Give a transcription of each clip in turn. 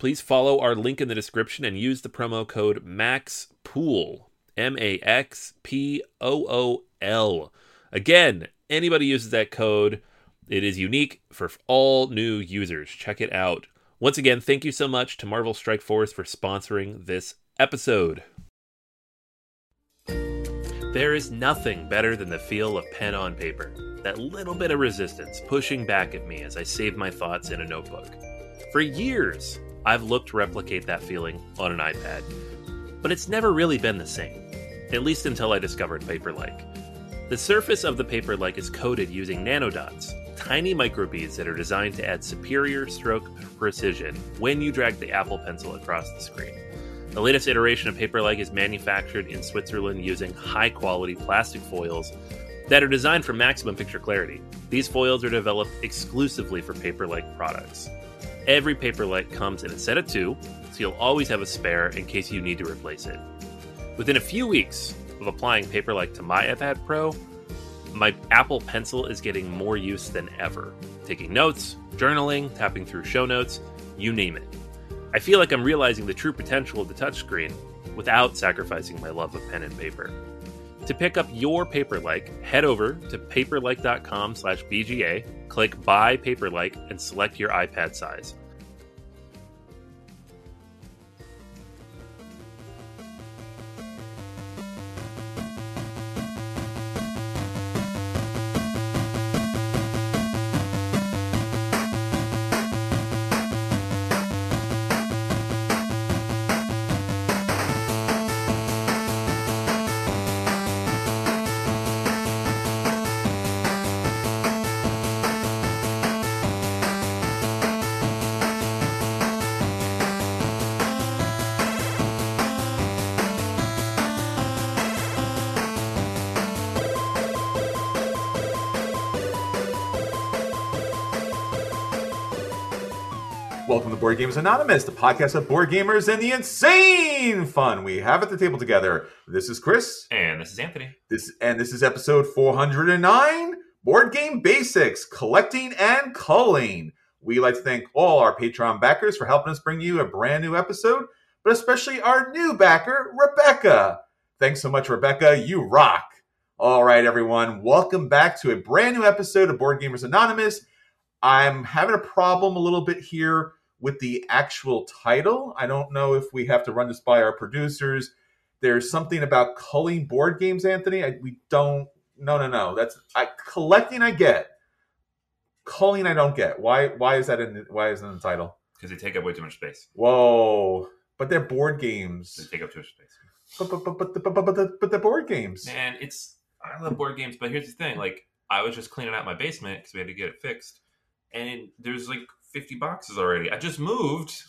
please follow our link in the description and use the promo code MAXPOOL. M A X P O O L. Again, anybody uses that code, it is unique for all new users. Check it out. Once again, thank you so much to Marvel Strike Force for sponsoring this episode. There is nothing better than the feel of pen on paper. That little bit of resistance pushing back at me as I save my thoughts in a notebook. For years, I've looked to replicate that feeling on an iPad, but it's never really been the same, at least until I discovered Paperlike. The surface of the Paperlike is coated using nanodots, tiny microbeads that are designed to add superior stroke precision when you drag the Apple Pencil across the screen. The latest iteration of Paperlike is manufactured in Switzerland using high quality plastic foils that are designed for maximum picture clarity. These foils are developed exclusively for Paperlike products. Every Paperlike comes in a set of two, so you'll always have a spare in case you need to replace it. Within a few weeks of applying Paperlike to my iPad Pro, my Apple Pencil is getting more use than ever. Taking notes, journaling, tapping through show notes, you name it. I feel like I'm realizing the true potential of the touchscreen without sacrificing my love of pen and paper. To pick up your Paperlike, head over to paperlike.com slash BGA, click Buy Paperlike, and select your iPad size. Welcome to Board Gamers Anonymous, the podcast of board gamers and the insane fun we have at the table together. This is Chris. And this is Anthony. This and this is episode 409, Board Game Basics, Collecting and Culling. We like to thank all our Patreon backers for helping us bring you a brand new episode, but especially our new backer, Rebecca. Thanks so much, Rebecca. You rock. All right, everyone. Welcome back to a brand new episode of Board Gamers Anonymous. I'm having a problem a little bit here with the actual title. I don't know if we have to run this by our producers. There's something about culling board games, Anthony. I, we don't. No, no, no. That's I, collecting. I get. Culling, I don't get. Why? Why is that in? the- Why is it in the title? because they take up way too much space. Whoa! But they're board games. They take up too much space. But but but but, but, but, but, the- but they're board games. And it's I love board games, but here's the thing: like I was just cleaning out my basement because we had to get it fixed, and there's like 50 boxes already. I just moved.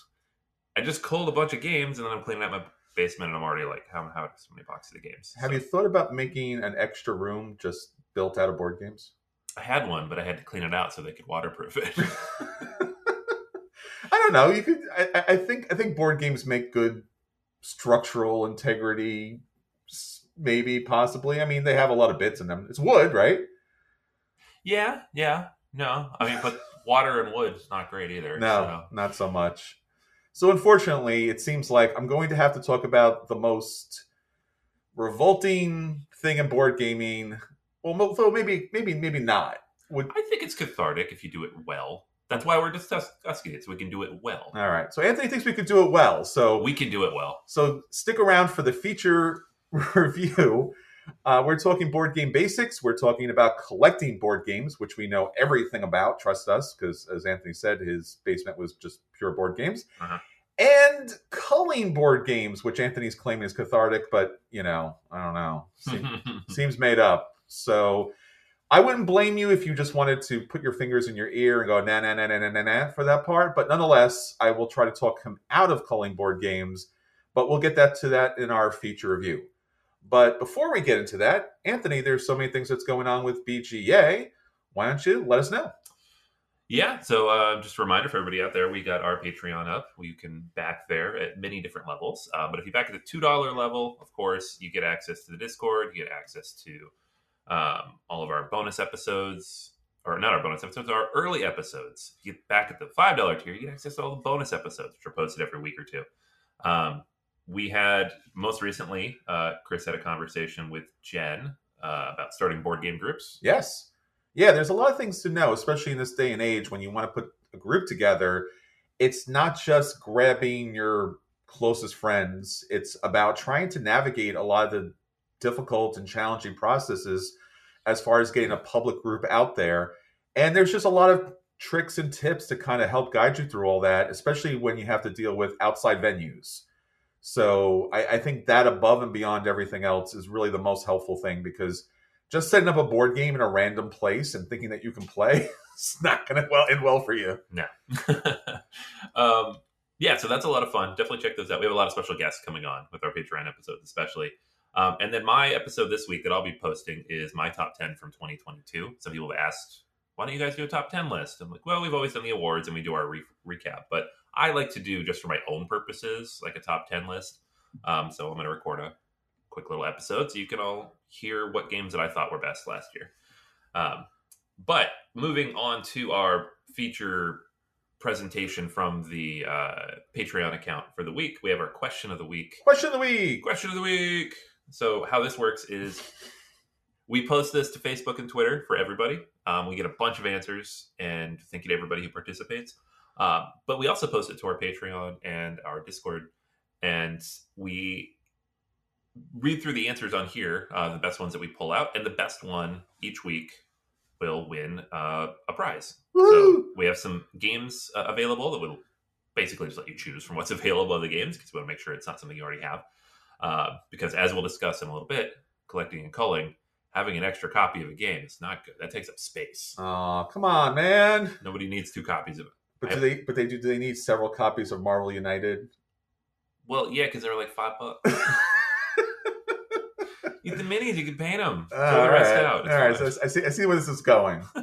I just culled a bunch of games, and then I'm cleaning out my basement, and I'm already like, how how so many boxes of games? Have So, you thought about making an extra room just built out of board games? I had one, but I had to clean it out so they could waterproof it. I don't know. You could. I, I- I think. I think board games make good structural integrity. Maybe, possibly. I mean, they have a lot of bits in them. It's wood, right? yeah, yeah. No, I mean, but water and wood is not great either. No, not so much. So, unfortunately, it seems like I'm going to have to talk about the most revolting thing in board gaming. Well, though maybe, maybe, maybe not. Would I think it's cathartic if you do it well. That's why we're discussing it, so we can do it well. All right. So Anthony thinks we could do it well. So We can do it well. So stick around for the feature review. Uh, we're talking board game basics. We're talking about collecting board games, which we know everything about. Trust us, because as Anthony said, his basement was just pure board games. Uh-huh. And culling board games, which Anthony's claiming is cathartic, but you know, I don't know, seems, seems made up. So I wouldn't blame you if you just wanted to put your fingers in your ear and go na na na na na na na for that part. But nonetheless, I will try to talk him out of culling board games. But we'll get that to that in our feature review. But before we get into that, Anthony, there's so many things that's going on with BGA. Why don't you let us know? Yeah, so uh, just a reminder for everybody out there, we got our Patreon up. You can back there at many different levels. Uh, but if you back at the two dollar level, of course, you get access to the Discord. You get access to um, all of our bonus episodes, or not our bonus episodes, our early episodes. You get back at the five dollar tier, you get access to all the bonus episodes, which are posted every week or two. Um, we had most recently, uh, Chris had a conversation with Jen uh, about starting board game groups. Yes. Yeah, there's a lot of things to know, especially in this day and age when you want to put a group together. It's not just grabbing your closest friends, it's about trying to navigate a lot of the difficult and challenging processes as far as getting a public group out there. And there's just a lot of tricks and tips to kind of help guide you through all that, especially when you have to deal with outside venues. So I, I think that above and beyond everything else is really the most helpful thing because just setting up a board game in a random place and thinking that you can play it's not going to well end well for you. No. um, yeah, so that's a lot of fun. Definitely check those out. We have a lot of special guests coming on with our Patreon episodes, especially. Um, and then my episode this week that I'll be posting is my top 10 from 2022. Some people have asked, why don't you guys do a top 10 list? I'm like, well, we've always done the awards and we do our re- recap. But I like to do just for my own purposes, like a top 10 list. Um, so I'm going to record a quick little episode so you can all hear what games that I thought were best last year. Um, but moving on to our feature presentation from the uh, Patreon account for the week, we have our question of the week. Question of the week. Question of the week. So how this works is we post this to Facebook and Twitter for everybody. Um, we get a bunch of answers, and thank you to everybody who participates. Uh, but we also post it to our Patreon and our Discord, and we read through the answers on here, uh, the best ones that we pull out, and the best one each week will win uh, a prize. So we have some games uh, available that will basically just let you choose from what's available in the games because we want to make sure it's not something you already have. Uh, because as we'll discuss in a little bit, collecting and culling, having an extra copy of a game is not good. That takes up space. Oh, come on, man. Nobody needs two copies of it. But do they but they do, do they need several copies of Marvel United? Well, yeah, because they're like five bucks. Eat the minis, you can paint them. Throw All the rest right. out. It's right. So I see I see where this is going.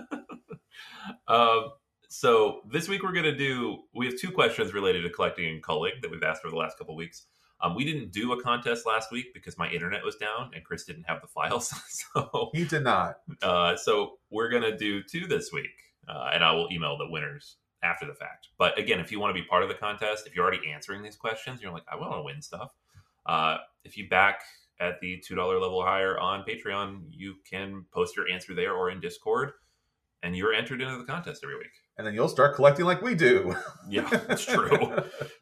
Um, so this week we're going to do. We have two questions related to collecting and culling that we've asked over the last couple weeks. Um, we didn't do a contest last week because my internet was down and Chris didn't have the files. so, He did not. uh, so we're going to do two this week, uh, and I will email the winners after the fact. But again, if you want to be part of the contest, if you're already answering these questions, you're like, I want to win stuff. Uh, if you back at the two dollar level or higher on Patreon, you can post your answer there or in Discord, and you're entered into the contest every week. And then you'll start collecting like we do. Yeah, that's true.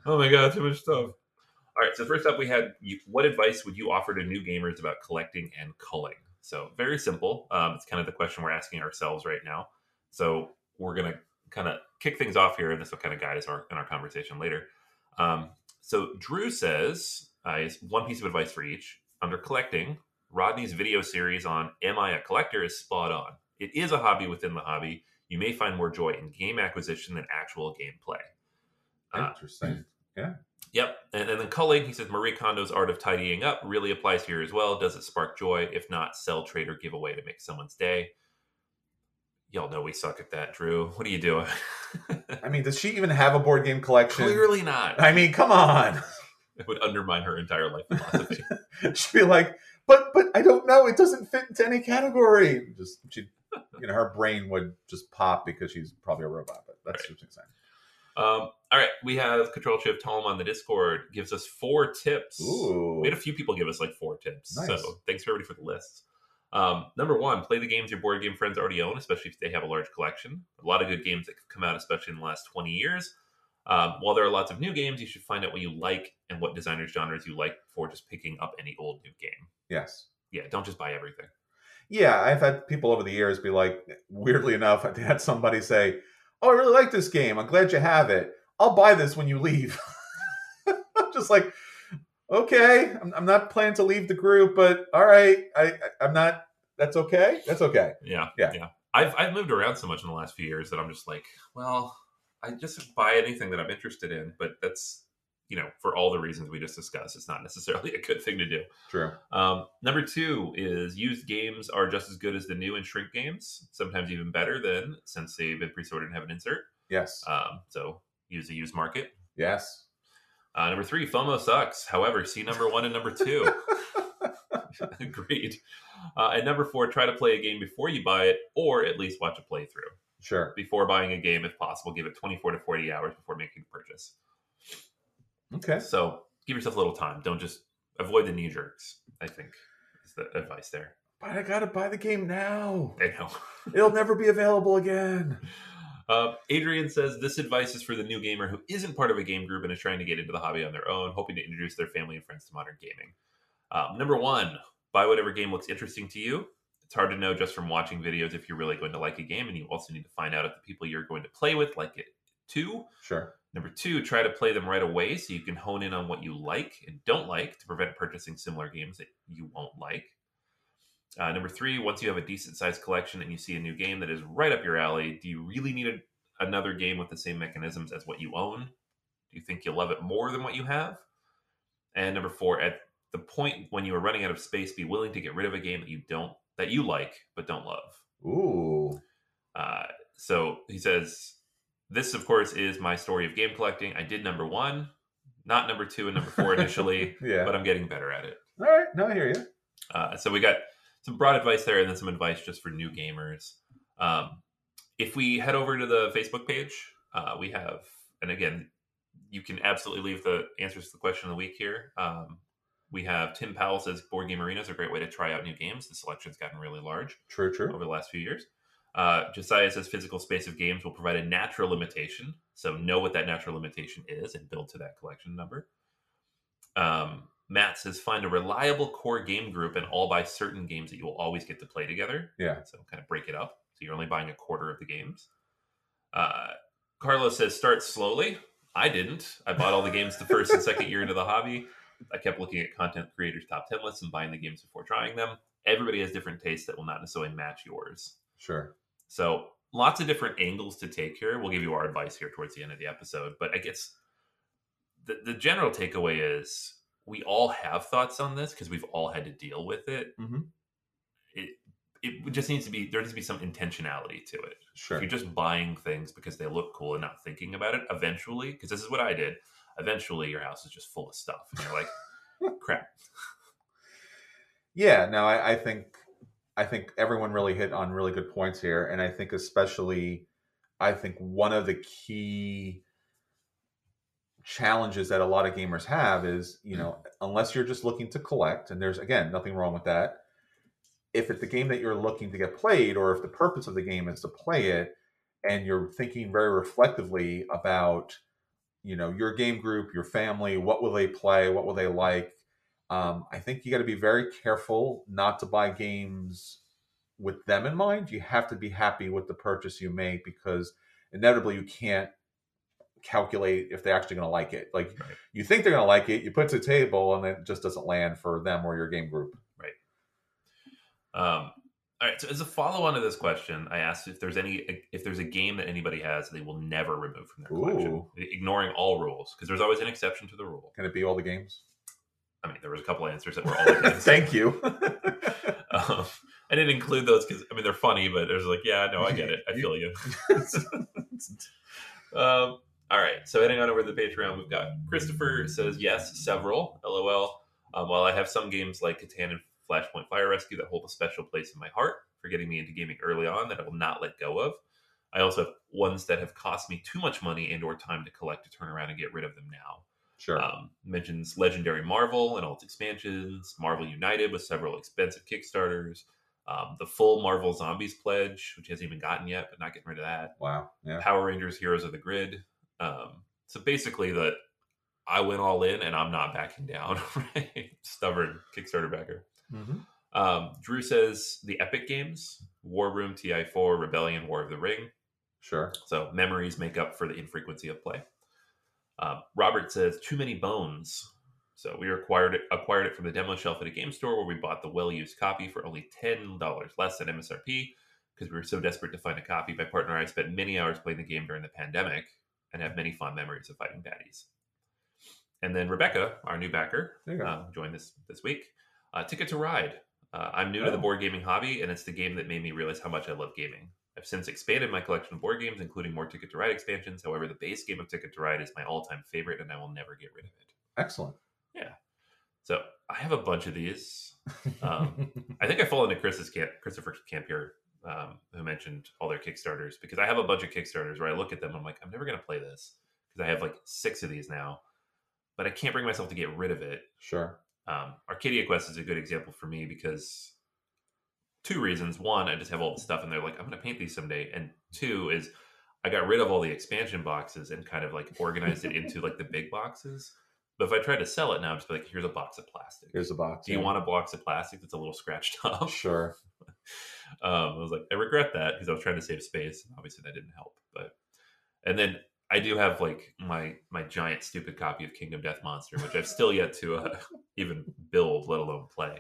oh my god, too much stuff. All right, so first up, we had what advice would you offer to new gamers about collecting and culling? So very simple. Um, it's kind of the question we're asking ourselves right now. So we're gonna kind of kick things off here, and this will kind of guide us our, in our conversation later. Um, so Drew says uh, is one piece of advice for each. Under collecting, Rodney's video series on "Am I a Collector?" is spot on. It is a hobby within the hobby. You may find more joy in game acquisition than actual gameplay. Uh, Interesting. Yeah. Yep. And, and then culling, he says Marie Kondo's art of tidying up really applies here as well. Does it spark joy? If not, sell, trade, or give away to make someone's day. Y'all know we suck at that, Drew. What are you doing? I mean, does she even have a board game collection? Clearly not. I mean, come on. It would undermine her entire life philosophy. She'd be like, but but I don't know. It doesn't fit into any category. Just she, you know, her brain would just pop because she's probably a robot. But that's Right. what she's um, all right. We have Control Shift Home on the Discord gives us four tips. Ooh. We had a few people give us like four tips. Nice. So thanks for everybody for the lists. Um, number one, play the games your board game friends already own, especially if they have a large collection. A lot of good games that have come out, especially in the last 20 years. Um, while there are lots of new games, you should find out what you like and what designers' genres you like before just picking up any old new game. Yes. Yeah, don't just buy everything. Yeah, I've had people over the years be like, weirdly enough, I've had somebody say, "Oh, I really like this game. I'm glad you have it. I'll buy this when you leave." I'm just like, okay, I'm, I'm, not planning to leave the group, but all right, I, I am not. That's okay. That's okay. Yeah, yeah, yeah. I've I've moved around so much in the last few years that I'm just like, well, I just buy anything that I'm interested in, but that's you know for all the reasons we just discussed, it's not necessarily a good thing to do. True. Um, number two is used games are just as good as the new and shrink games, sometimes even better than since they've been pre-sorted and have an insert. Yes. Um, so use the used market. Yes. Uh, number three, FOMO sucks. However, see number one and number two. Agreed. Uh, and number four, try to play a game before you buy it, or at least watch a playthrough. Sure. Before buying a game, if possible, give it 24 to 40 hours before making a purchase. Okay. So give yourself a little time. Don't just avoid the knee jerks, I think is the advice there. But I gotta buy the game now. I know. It'll never be available again. Uh, Adrian says this advice is for the new gamer who isn't part of a game group and is trying to get into the hobby on their own, hoping to introduce their family and friends to modern gaming. Um, number one, buy whatever game looks interesting to you. It's hard to know just from watching videos if you're really going to like a game, and you also need to find out if the people you're going to play with like it too. Sure. Number two, try to play them right away so you can hone in on what you like and don't like to prevent purchasing similar games that you won't like. Uh, number three, once you have a decent sized collection and you see a new game that is right up your alley, do you really need a, another game with the same mechanisms as what you own? Do you think you'll love it more than what you have? And number four, at the point when you are running out of space, be willing to get rid of a game that you don't that you like but don't love. Ooh. Uh, so he says, "This, of course, is my story of game collecting. I did number one, not number two and number four initially, yeah. but I'm getting better at it." All right. No, I hear you. Uh, so we got some broad advice there, and then some advice just for new gamers. Um, if we head over to the Facebook page, uh, we have, and again, you can absolutely leave the answers to the question of the week here. Um, we have Tim Powell says Board Game Arena is a great way to try out new games. The selection's gotten really large True. True. over the last few years. Uh, Josiah says physical space of games will provide a natural limitation. So know what that natural limitation is and build to that collection number. Um, Matt says find a reliable core game group and all buy certain games that you will always get to play together. Yeah. So kind of break it up. So you're only buying a quarter of the games. Uh, Carlos says start slowly. I didn't. I bought all the games the first and second year into the hobby. I kept looking at content creators' top 10 lists and buying the games before trying them. Everybody has different tastes that will not necessarily match yours. Sure. So lots of different angles to take here. We'll give you our advice here towards the end of the episode. But I guess the, the general takeaway is we all have thoughts on this because we've all had to deal with it. Mhm. It it just needs to be there needs to be some intentionality to it. Sure. If you're just buying things because they look cool and not thinking about it, eventually, because this is what I did, eventually your house is just full of stuff. And you're like, crap. Yeah, no, I, I think I think everyone really hit on really good points here, and I think especially, I think one of the key challenges that a lot of gamers have is, you know, unless you're just looking to collect, and there's again nothing wrong with that. If it's the game that you're looking to get played, or if the purpose of the game is to play it, and you're thinking very reflectively about, you know, your game group, your family, what will they play, what will they like, um, I think you got to be very careful not to buy games with them in mind. You have to be happy with the purchase you make because inevitably you can't calculate if they're actually going to like it. Like Right. you think they're going to like it, you put it to the table, and it just doesn't land for them or your game group. Right. Um, all right. So as a follow-on to this question, I asked if there's any if there's a game that anybody has they will never remove from their collection, ignoring all rules, because there's always an exception to the rule. Can it be all the games? I mean, there was a couple answers that were all against. Thank you. um, I didn't include those because I mean they're funny, but there's like, yeah, no, I get it. I feel you. um, all right, so heading on over to the Patreon, we've got Christopher says yes, several. LOL. Um, while I have some games like Catan and Flashpoint Fire Rescue that hold a special place in my heart for getting me into gaming early on that I will not let go of. I also have ones that have cost me too much money and or time to collect to turn around and get rid of them now. sure. Um, mentions Legendary Marvel and all its expansions, Marvel United with several expensive Kickstarters, Um, the full Marvel Zombies pledge, which he hasn't even gotten yet, but not getting rid of that. Wow. Yeah. Power Rangers Heroes of the Grid. Um, so basically, that I went all in and I'm not backing down. Right? Stubborn Kickstarter backer. Mm-hmm. Um, Drew says the Epic games: War Room, TI4, Rebellion, War of the Ring. Sure. So memories make up for the infrequency of play. Um, Robert says too many bones. So we acquired it, acquired it from the demo shelf at a game store where we bought the well-used copy for only ten dollars less than MSRP because we were so desperate to find a copy. My partner and I spent many hours playing the game during the pandemic and have many fond memories of fighting baddies. And then Rebecca, our new backer, There you go. um, joined this this week. Uh, Ticket to Ride. Uh, I'm new to the Oh. board gaming hobby, and it's the game that made me realize how much I love gaming. I've since expanded my collection of board games, including more Ticket to Ride expansions. However, the base game of Ticket to Ride is my all-time favorite, and I will never get rid of it. Excellent. Yeah. So I have a bunch of these. Um, I think I fall into Chris's camp, Christopher Camp here, um, who mentioned all their Kickstarters because I have a bunch of Kickstarters where I look at them, I'm like, I'm never going to play this because I have like six of these now, but I can't bring myself to get rid of it. sure. Um, Arcadia Quest is a good example for me because two reasons. One, I just have all the stuff and they're like, I'm going to paint these someday. And two is I got rid of all the expansion boxes and kind of like organized it into like the big boxes. But if I try to sell it now, I'm just be like, here's a box of plastic. Here's a box. Do you want a box of plastic that's a little scratched up? Sure. um, I was like, I regret that because I was trying to save space. and Obviously, that didn't help. But and then I do have like my my giant stupid copy of Kingdom Death Monster, which I've still yet to uh, even build, let alone play.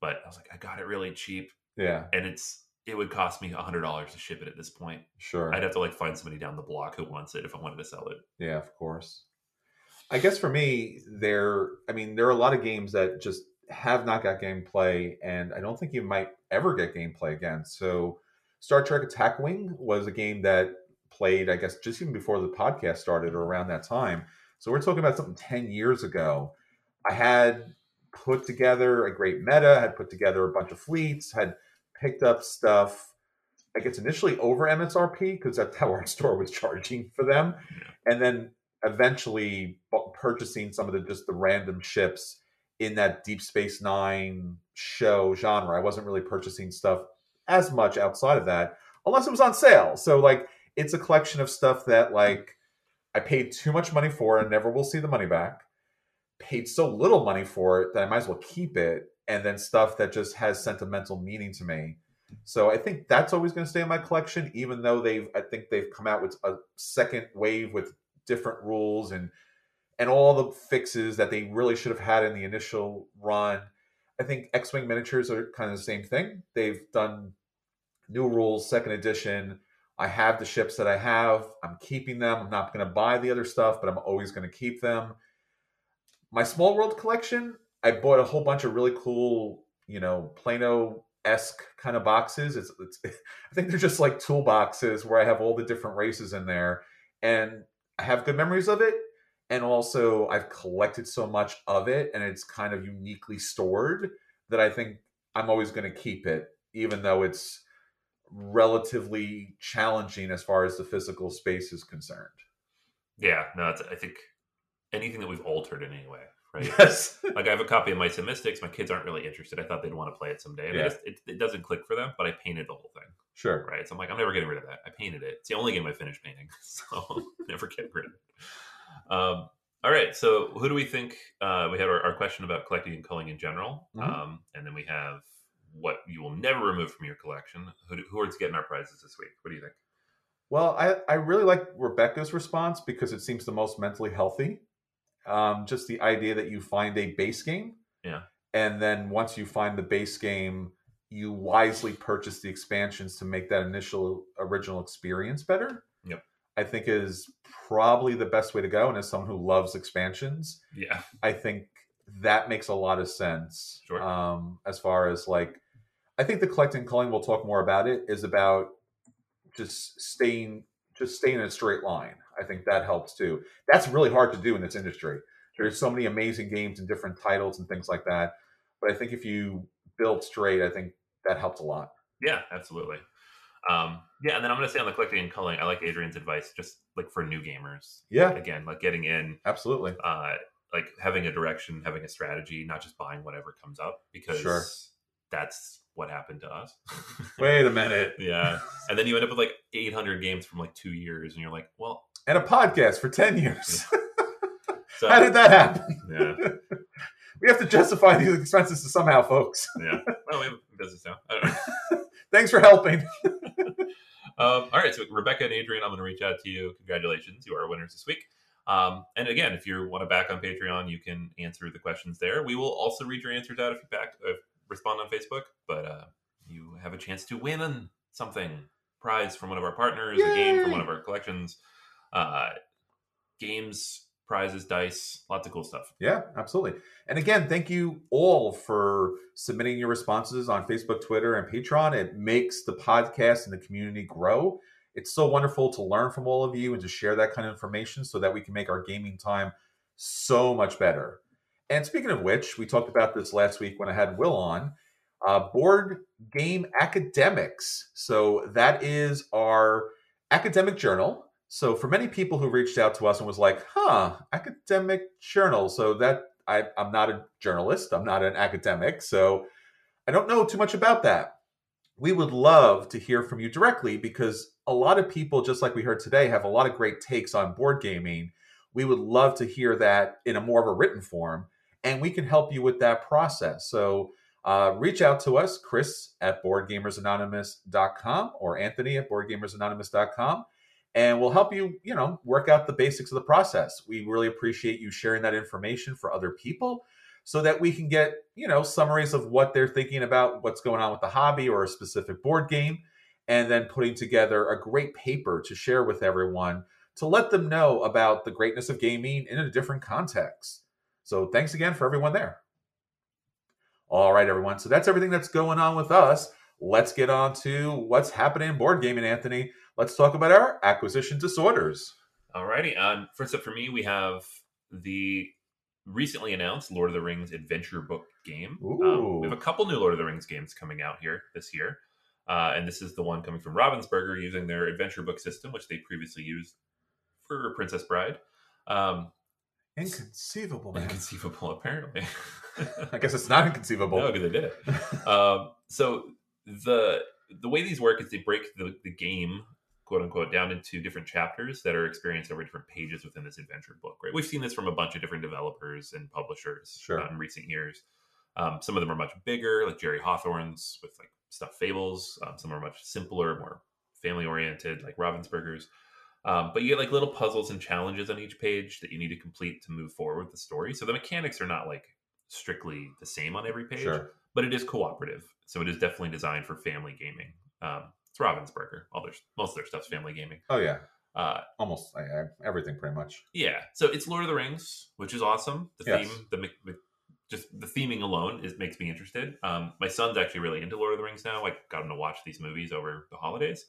But I was like, I got it really cheap, Yeah. and it's it would cost me a hundred dollars to ship it at this point. Sure. I'd have to like find somebody down the block who wants it if I wanted to sell it. Yeah, of course. I guess for me, there. I mean, there are a lot of games that just have not got gameplay, and I don't think you might ever get gameplay again. So, Star Trek Attack Wing was a game that played, I guess, just even before the podcast started or around that time. So we're talking about something ten years ago. I had put together a great meta, had put together a bunch of fleets, had picked up stuff. I guess initially over MSRP because that's how our store was charging for them, and then eventually purchasing some of the just the random ships in that Deep Space Nine show genre. I wasn't really purchasing stuff as much outside of that, unless it was on sale. So like it's a collection of stuff that like I paid too much money for and never will see the money back. Paid so little money for it that I might as well keep it, and then stuff that just has sentimental meaning to me. So I think that's always going to stay in my collection, even though they've I think they've come out with a second wave with different rules and and all the fixes that they really should have had in the initial run. I think X-wing miniatures are kind of the same thing. They've done new rules, second edition. I have the ships that I have. I'm keeping them. I'm not going to buy the other stuff, but I'm always going to keep them. My small world collection, I bought a whole bunch of really cool, you know, Plano esque kind of boxes. It's, it's, I think they're just like toolboxes where I have all the different races in there, and I have good memories of it. And also, I've collected so much of it, and it's kind of uniquely stored that I think I'm always going to keep it, even though it's relatively challenging as far as the physical space is concerned. Yeah, no, it's, I think anything that we've altered in any way, right? Yes. like I have a copy of Mice and Mystics. My kids aren't really interested. I thought they'd want to play it someday. And Yeah. just, it, it doesn't click for them, but I painted the whole thing, sure. right? So I'm like, I'm never getting rid of that. I painted it. It's the only game I finished painting, so never get rid of it. Um, all right, so who do we think? Uh, we had our, our question about collecting and culling in general, Mhm. um, and then we have what you will never remove from your collection. Who, do, who are getting our prizes this week? What do you think? Well, I, I really like Rebecca's response because it seems the most mentally healthy. Um, just the idea that you find a base game. Yeah. And then once you find the base game, you wisely purchase the expansions to make that initial original experience better. Yep. I think is probably the best way to go. And as someone who loves expansions, Yeah, I think that makes a lot of sense. Sure. Um, as far as like, I think the collecting culling, we'll talk more about it, is about just staying just staying in a straight line. I think that helps too. That's really hard to do in this industry. There's so many amazing games and different titles and things like that. But I think if you build straight, I think that helps a lot. Yeah, absolutely. Um, yeah, and then I'm going to say on the collecting and culling, I like Adrian's advice, just like for new gamers. Yeah, Again, like getting in, absolutely. uh, like having a direction, having a strategy, not just buying whatever comes up. Because Sure. that's what happened to us. Wait a minute. yeah. And then you end up with like 800 games from like two years, and you're like, well, And a podcast for 10 years. so, How did that happen? yeah, We have to justify these expenses to somehow, folks. yeah. Well, we have a business now. I don't know. Thanks for helping. Um, all right, so Rebecca and Adrian, I'm going to reach out to you. Congratulations, you are winners this week. Um, and again, if you want to back on Patreon, you can answer the questions there. We will also read your answers out if you back uh, respond on Facebook. But uh, you have a chance to win something prize from one of our partners, a game from one of our collections, uh, games, prizes, dice, lots of cool stuff. Yeah, absolutely. And again, thank you all for submitting your responses on Facebook, Twitter, and Patreon. It makes the podcast and the community grow. It's so wonderful to learn from all of you and to share that kind of information so that we can make our gaming time so much better. And speaking of which, we talked about this last week when I had Will on. Uh, board game academics. So that is our academic journal. So for many people who reached out to us and was like, "Huh, academic journal." So that I, I'm not a journalist. I'm not an academic. So I don't know too much about that. We would love to hear from you directly because a lot of people, just like we heard today, have a lot of great takes on board gaming. We would love to hear that in a more of a written form, and we can help you with that process. So uh, reach out to us, Chris at BoardGamersAnonymous.com or Anthony at BoardGamersAnonymous.com, and we'll help you, you know, work out the basics of the process. We really appreciate you sharing that information for other people so that we can get, you know, summaries of what they're thinking about what's going on with the hobby or a specific board game, and then putting together a great paper to share with everyone to let them know about the greatness of gaming in a different context. So thanks again for everyone there. All right, everyone. So that's everything that's going on with us. Let's get on to what's happening in board gaming, Anthony. Let's talk about our acquisition disorders. Alrighty. Um, first up for me, we have the recently announced Lord of the Rings adventure book game. Um, we have a couple new Lord of the Rings games coming out here this year. Uh, and this is the one coming from Ravensburger using their adventure book system, which they previously used for Princess Bride. Um, Inconceivable, man. inconceivable, apparently. I guess it's not inconceivable. no, because they did it. um, so the the way these work is they break the, the game quote unquote down into different chapters that are experienced over different pages within this adventure book right we've seen this from a bunch of different developers and publishers Sure. uh, in recent years um, some of them are much bigger like jerry hawthorne's with like Stuffed Fables um, some are much simpler more family oriented like ravensburgers um, but you get like little puzzles and challenges on each page that you need to complete to move forward with the story so the mechanics are not like strictly the same on every page Sure. but it is cooperative, so it is definitely designed for family gaming. It's Ravensburger. All their most of their stuff's family gaming. Oh yeah, Uh, almost I, I, everything pretty much. yeah, so it's Lord of the Rings, which is awesome. The Yes. theme, the just the theming alone is makes me interested. Um, my son's actually really into Lord of the Rings now. I got him to watch these movies over the holidays.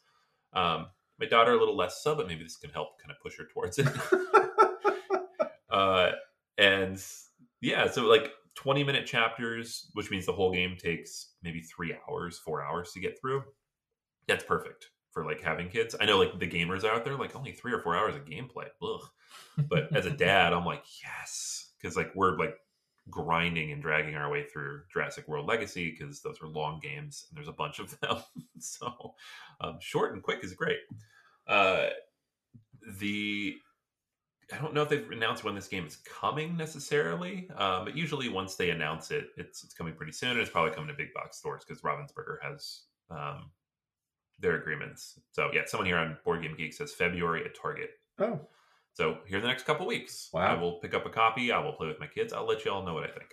Um, my daughter a little less so, but maybe this can help kind of push her towards it. uh, and yeah, so like 20 minute chapters, which means the whole game takes maybe three hours, four hours to get through. That's perfect for like having kids. I know like the gamers out there, like only three or four hours of gameplay. Ugh. But as a dad, I'm like, yes. Cause like we're like grinding and dragging our way through Jurassic World Legacy because those are long games and there's a bunch of them. so um, short and quick is great. Uh, the I don't know if they've announced when this game is coming necessarily, um, but usually once they announce it, it's it's coming pretty soon. and It's probably coming to big box stores because Ravensburger has um, their agreements. So yeah, someone here on Board Game Geek says February at Target. Oh, So here in the next couple weeks, Wow. I will pick up a copy. I will play with my kids. I'll let you all know what I think.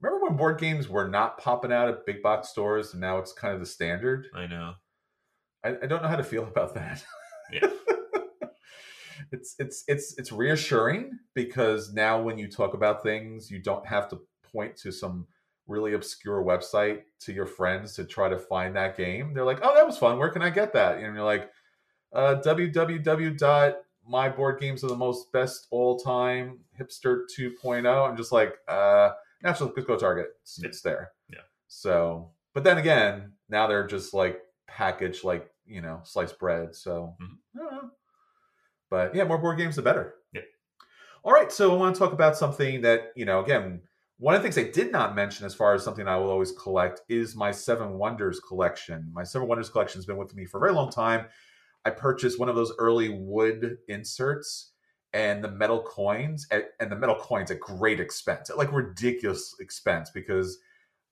remember when board games were not popping out at big box stores, and now it's kind of the standard? I know. I, I don't know how to feel about that. Yeah. it's it's it's it's reassuring because now when you talk about things, you don't have to point to some really obscure website to your friends to try to find that game. They're like, "Oh, that was fun. Where can I get that?" And you're like, uh, "www dot my board games are the most best all time hipster 2.0." I'm just like, uh, just go Target. It's, Yeah. it's there. Yeah. So, but then again, now they're just like packaged like you know sliced bread. So, Mhm. I don't know. but yeah, more board games the better. Yeah. All right, so I want to talk about something that you know again One of the things I did not mention, as far as something I will always collect, is my Seven Wonders collection. My Seven Wonders collection has been with me for a very long time. I purchased one of those early wood inserts and the metal coins, and the metal coins at great expense, at like ridiculous expense, because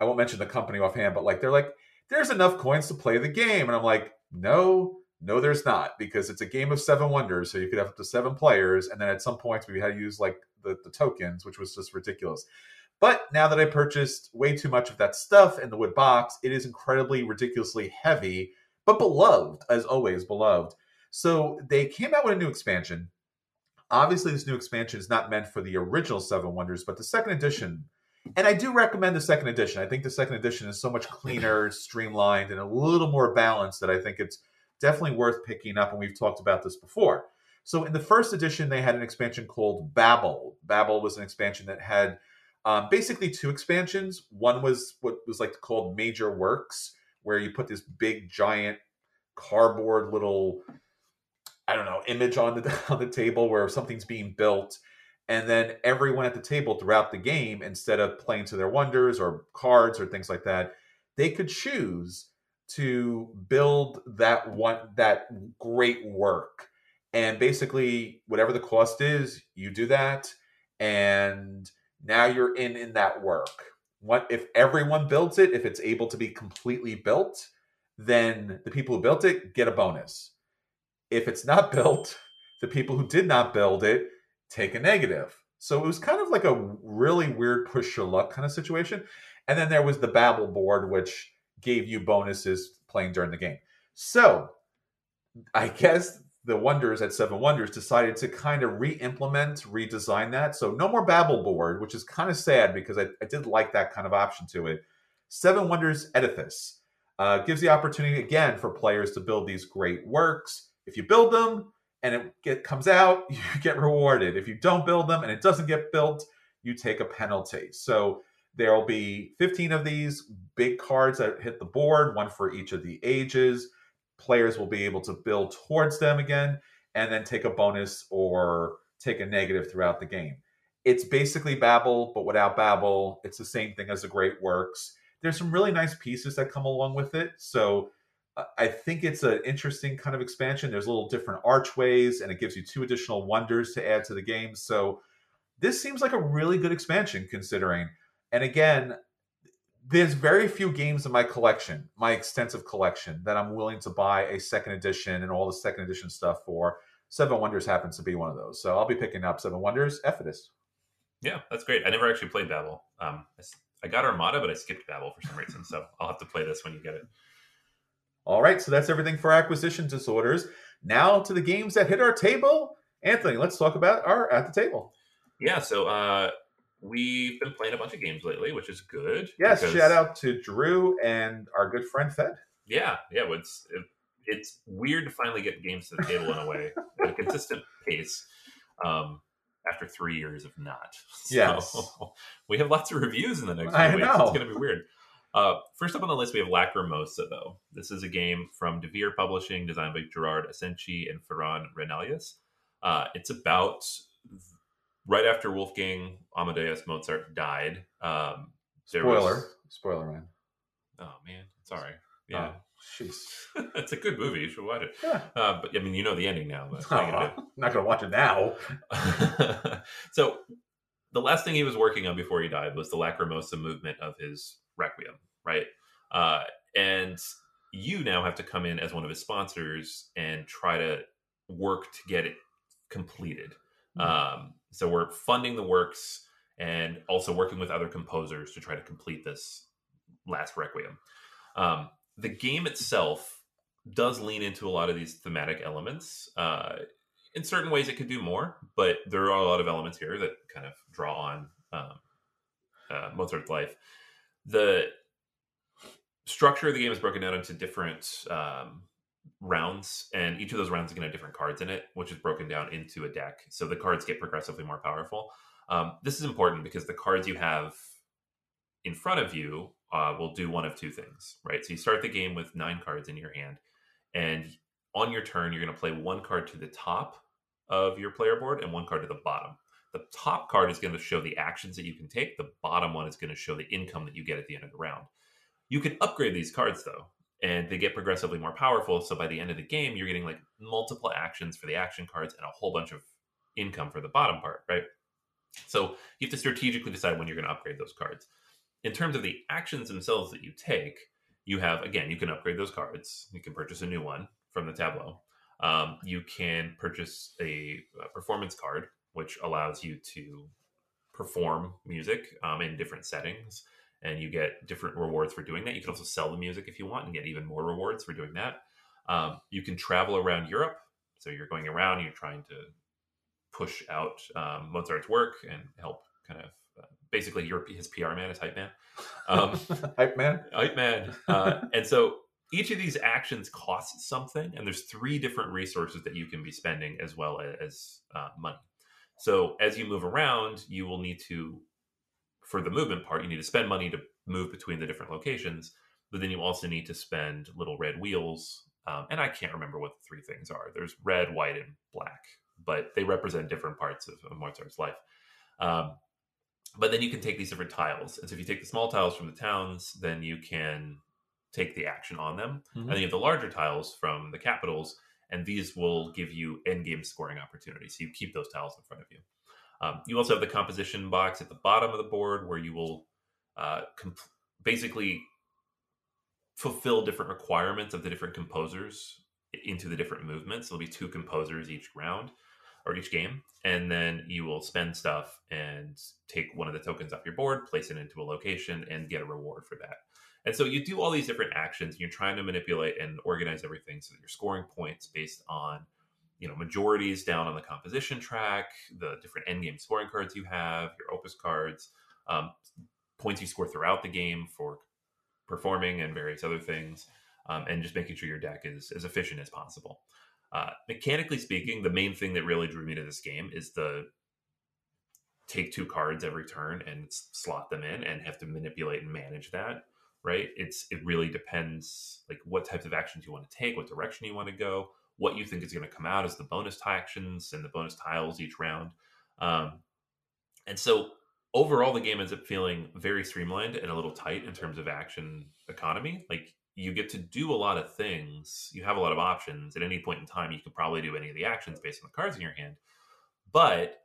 I won't mention the company offhand, but like they're like, there's enough coins to play the game. And I'm like, no, no, there's not, because it's a game of seven wonders. So you could have up to seven players. And then at some points we had to use like the, the tokens, which was just ridiculous. But now that I purchased way too much of that stuff in the wood box, it is incredibly ridiculously heavy, but beloved, as always, beloved. So they came out with a new expansion. Obviously, this new expansion is not meant for the original Seven Wonders, but the second edition. And I do recommend the second edition. I think the second edition is so much cleaner, streamlined, and a little more balanced that I think it's definitely worth picking up. And we've talked about this before. So in the first edition, they had an expansion called Babel. Babel was an expansion that had um, basically two expansions. One was what was like called Major Works, where you put this big giant cardboard little I don't know image on the on the table where something's being built, and then everyone at the table throughout the game, instead of playing to their wonders or cards or things like that, they could choose to build that one that great work. And basically whatever the cost is you do that. And now you're in in that work. What if everyone builds it if it's able to be completely built then the people who built it get a bonus. If it's not built the people who did not build it take a negative. So it was kind of like a really weird push your luck kind of situation. And then there was the babel board which gave you bonuses playing during the game. So i guess the Wonders at Seven Wonders decided to kind of re-implement, redesign that. So no more Babel board, which is kind of sad because I, I did like that kind of option to it. Seven Wonders Edifice uh, gives the opportunity again for players to build these great works. If you build them and it get, comes out, you get rewarded. If you don't build them and it doesn't get built, you take a penalty. So there will be 15 of these big cards that hit the board, one for each of the ages players will be able to build towards them again and then take a bonus or take a negative throughout the game. It's basically Babel, but without Babel. It's the same thing as the Great Works. There's some really nice pieces that come along with it. So I think it's an interesting kind of expansion. There's little different archways, and it gives you two additional wonders to add to the game. So this seems like a really good expansion considering. And again, there's very few games in my collection, my extensive collection, that I'm willing to buy a second edition and all the second edition stuff for. Seven Wonders happens to be one of those, so I'll be picking up Seven Wonders. Edifice. Yeah, that's great. I never actually played Babel. Um, I got Armada, but I skipped Babel for some reason, so I'll have to play this when you get it. All right, so that's everything for acquisition disorders. Now to the games that hit our table. Anthony, let's talk about our at the table. Yeah, so uh, we've been playing a bunch of games lately, which is good. Yes, because, shout out to Drew and our good friend Fed. Yeah, yeah. It's it, it's weird to finally get games to the table in a way at a consistent pace. Um, after three years of not. So yes. we have lots of reviews in the next I weeks. Know. It's going to be weird. Uh, first up on the list, we have Lacrimosa, though. This is a game from Devir Publishing, designed by Gerard Ascensi and Ferran Renalias. Uh, it's about right after Wolfgang Amadeus Mozart died. Um, Spoiler. Was... Spoiler, man. Oh, man. Sorry. Yeah. Oh, it's a good movie. You should watch it. Yeah. Uh, but I mean, you know the ending now. But oh, I'm not going to watch it now. so, the last thing he was working on before he died was the Lacrimosa movement of his Requiem, right? Uh, and you now have to come in as one of his sponsors and try to work to get it completed. Mm-hmm. Um, so we're funding the works and also working with other composers to try to complete this last requiem. Um, the game itself does lean into a lot of these thematic elements. Uh, in certain ways, it could do more, but there are a lot of elements here that kind of draw on um, uh, Mozart's life. The structure of the game is broken down into different um, rounds, and each of those rounds is going to have different cards in it, which is broken down into a deck. So the cards get progressively more powerful. Um, this is important because the cards you have in front of you uh, will do one of two things, right? So you start the game with nine cards in your hand, and on your turn, you're going to play one card to the top of your player board and one card to the bottom. The top card is going to show the actions that you can take. The bottom one is going to show the income that you get at the end of the round. You can upgrade these cards though, and they get progressively more powerful. So by the end of the game, you're getting like multiple actions for the action cards and a whole bunch of income for the bottom part, right? So you have to strategically decide when you're going to upgrade those cards. In terms of the actions themselves that you take, you have again, you can upgrade those cards. You can purchase a new one from the tableau. Um, you can purchase a, a, performance card, which allows you to perform music um, in different settings, and you get different rewards for doing that. You can also sell the music if you want and get even more rewards for doing that. Um, you can travel around Europe, so you're going around, you're trying to push out um, Mozart's work and help kind of uh, basically your his PR man, his hype man, um, hype man, hype man, uh, and so each of these actions costs something, and there's three different resources that you can be spending as well as uh, money. So as you move around, you will need to, for the movement part, you need to spend money to move between the different locations. But then you also need to spend little red wheels, um, and I can't remember what the three things are. There's red, white, and black but they represent different parts of, of Mozart's life. Um, but then you can take these different tiles. And so if you take the small tiles from the towns, then you can take the action on them. Mm-hmm. And then you have the larger tiles from the capitals, and these will give you end game scoring opportunities. So you keep those tiles in front of you. Um, you also have the composition box at the bottom of the board where you will uh, comp- basically fulfill different requirements of the different composers into the different movements. There'll be two composers each round or each game, and then you will spend stuff and take one of the tokens off your board, place it into a location, and get a reward for that. And so you do all these different actions, and you're trying to manipulate and organize everything so that you're scoring points based on you know majorities down on the composition track, the different end game scoring cards you have, your opus cards, um, points you score throughout the game for performing and various other things, um, and just making sure your deck is as efficient as possible. Uh, mechanically speaking, the main thing that really drew me to this game is the take two cards every turn and slot them in and have to manipulate and manage that right it's it really depends like what types of actions you want to take what direction you want to go what you think is going to come out as the bonus actions and the bonus tiles each round um, and so overall the game ends up feeling very streamlined and a little tight in terms of action economy like you get to do a lot of things. You have a lot of options. At any point in time, you can probably do any of the actions based on the cards in your hand. But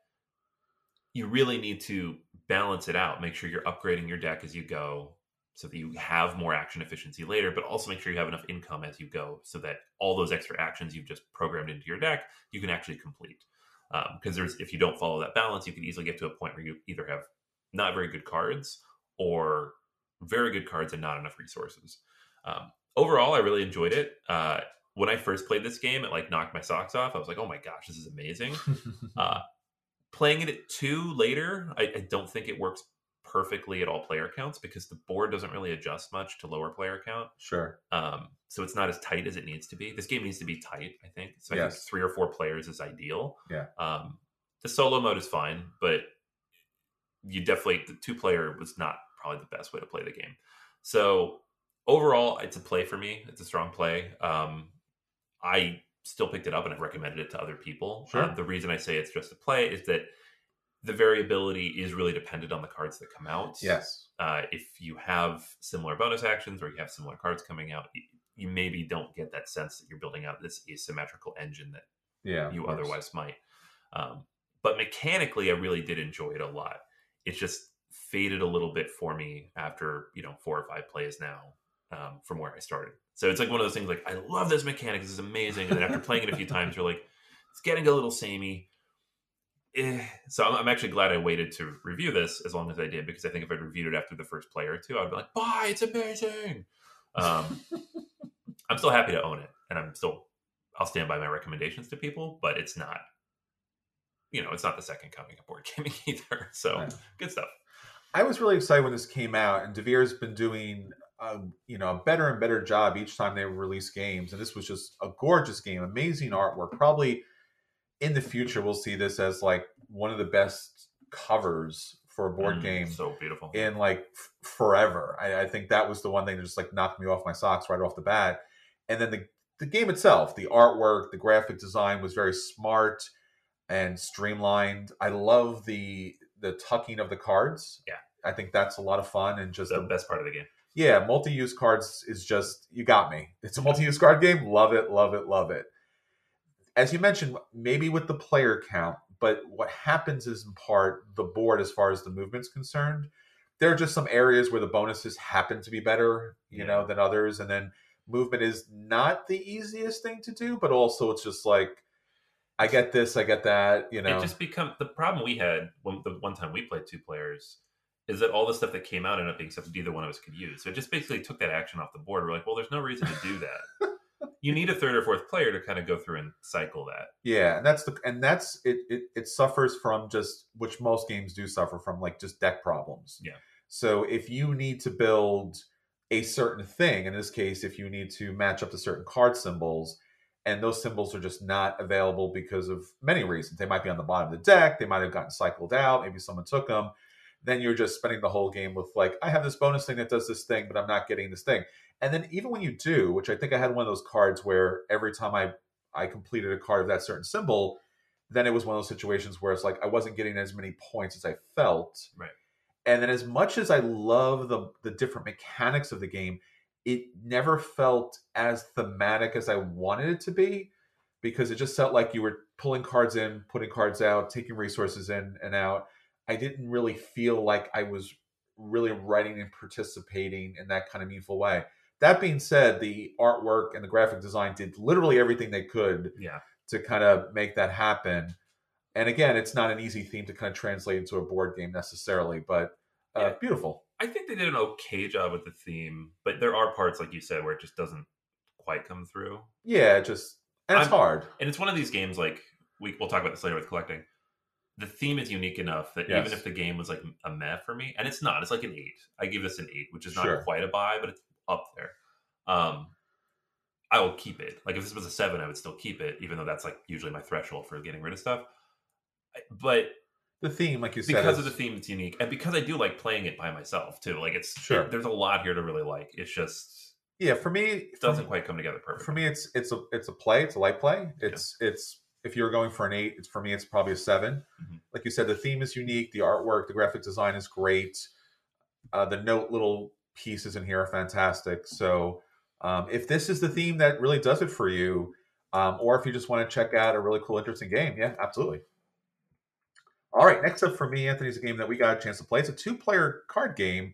you really need to balance it out. Make sure you're upgrading your deck as you go so that you have more action efficiency later, but also make sure you have enough income as you go so that all those extra actions you've just programmed into your deck, you can actually complete. Because um, there's if you don't follow that balance, you can easily get to a point where you either have not very good cards or very good cards and not enough resources. Um, overall, I really enjoyed it. Uh, when I first played this game, it like knocked my socks off. I was like, "Oh my gosh, this is amazing!" uh, playing it at two later, I, I, don't think it works perfectly at all player counts because the board doesn't really adjust much to lower player count. Sure. Um, so it's not as tight as it needs to be. This game needs to be tight, I think. So I yes. think three or four players is ideal. Yeah. Um, the solo mode is fine, but you definitely the two player was not probably the best way to play the game. So overall, it's a play for me. It's a strong play. Um, I still picked it up and I've recommended it to other people. Sure. Uh, the reason I say it's just a play is that the variability is really dependent on the cards that come out. Yes. Uh, if you have similar bonus actions or you have similar cards coming out, you maybe don't get that sense that you're building out this asymmetrical engine that yeah, you otherwise might. Um, but mechanically, I really did enjoy it a lot. It's just faded a little bit for me after you know four or five plays now um, from where I started. So it's like one of those things like, I love this mechanic. This is amazing. And then after playing it a few times, you're like, it's getting a little samey. Eh. So I'm, I'm, actually glad I waited to review this as long as I did because I think if I'd reviewed it after the first play or two, I'd be like, "Bye, it's amazing." Um, I'm still happy to own it, and I'm still I'll stand by my recommendations to people, but it's not, you know, it's not the second coming of board gaming either. So yeah. good stuff. I was really excited when this came out, and Devir's been doing a, you know a better and better job each time they release games and this was just a gorgeous game amazing artwork probably in the future we'll see this as like one of the best covers for a board mm, game so beautiful in like f- forever I, I, think that was the one thing that just like knocked me off my socks right off the bat and then the the game itself the artwork the graphic design was very smart and streamlined. I love the the tucking of the cards. Yeah. I think that's a lot of fun and just the a, best part of the game. yeah, multi-use cards is just you got me. It's a multi-use card game. Love it, love it, love it. As you mentioned, maybe with the player count, but what happens is in part the board as far as the movement's concerned. There are just some areas where the bonuses happen to be better, you Yeah. know, than others, and then movement is not the easiest thing to do, but also it's just like I get this, I get that, you know. It just become the problem we had when the one time we played two players is that all the stuff that came out ended up being stuff that neither one of us could use. So it just basically took that action off the board. We're like, well, there's no reason to do that. you need a third or fourth player to kind of go through and cycle that. Yeah, and that's the and that's it, it it suffers from just which most games do suffer from like just deck problems. Yeah. So if you need to build a certain thing, in this case, if you need to match up to certain card symbols, and those symbols are just not available because of many reasons. They might be on the bottom of the deck, they might have gotten cycled out, maybe someone took them. Then you're just spending the whole game with like, I have this bonus thing that does this thing, but I'm not getting this thing. And then even when you do, which I think I had one of those cards where every time I I completed a card of that certain symbol, then it was one of those situations where it's like I wasn't getting as many points as I felt. Right. And then as much as I love the the different mechanics of the game, it never felt as thematic as I wanted it to be because it just felt like you were pulling cards in, putting cards out, taking resources in and out. I didn't really feel like I was really writing and participating in that kind of meaningful way. That being said, the artwork and the graphic design did literally everything they could Yeah. to kind of make that happen. And again, it's not an easy theme to kind of translate into a board game necessarily, but uh, Yeah. beautiful. I think they did an okay job with the theme, but there are parts, like you said, where it just doesn't quite come through. Yeah, just and it's I'm- hard. And it's one of these games like we, we'll talk about this later with collecting. The theme is unique enough that Yes. even if the game was like a meh for me, and it's not, it's like an eight. I give this an eight, which is not Sure. quite a buy, but it's up there. Um, I will keep it. Like if this was a seven, I would still keep it, even though that's like usually my threshold for getting rid of stuff. But The theme, like you said, because is- of the theme, it's unique, and because I do like playing it by myself too. Like it's Sure. it- there's a lot here to really like. It's just yeah, for me, it doesn't me- quite come together perfectly. for me it's it's a it's a play it's a light play it's it's if you're going for an eight it's for me it's probably a 7 Mhm. like you said the theme is unique the artwork the graphic design is great uh, the note little pieces in here are fantastic. So um, if this is the theme that really does it for you um, or if you just want to check out a really cool interesting game yeah absolutely. All right next up for me anthony's a game that we got a chance to play. It's a two player card game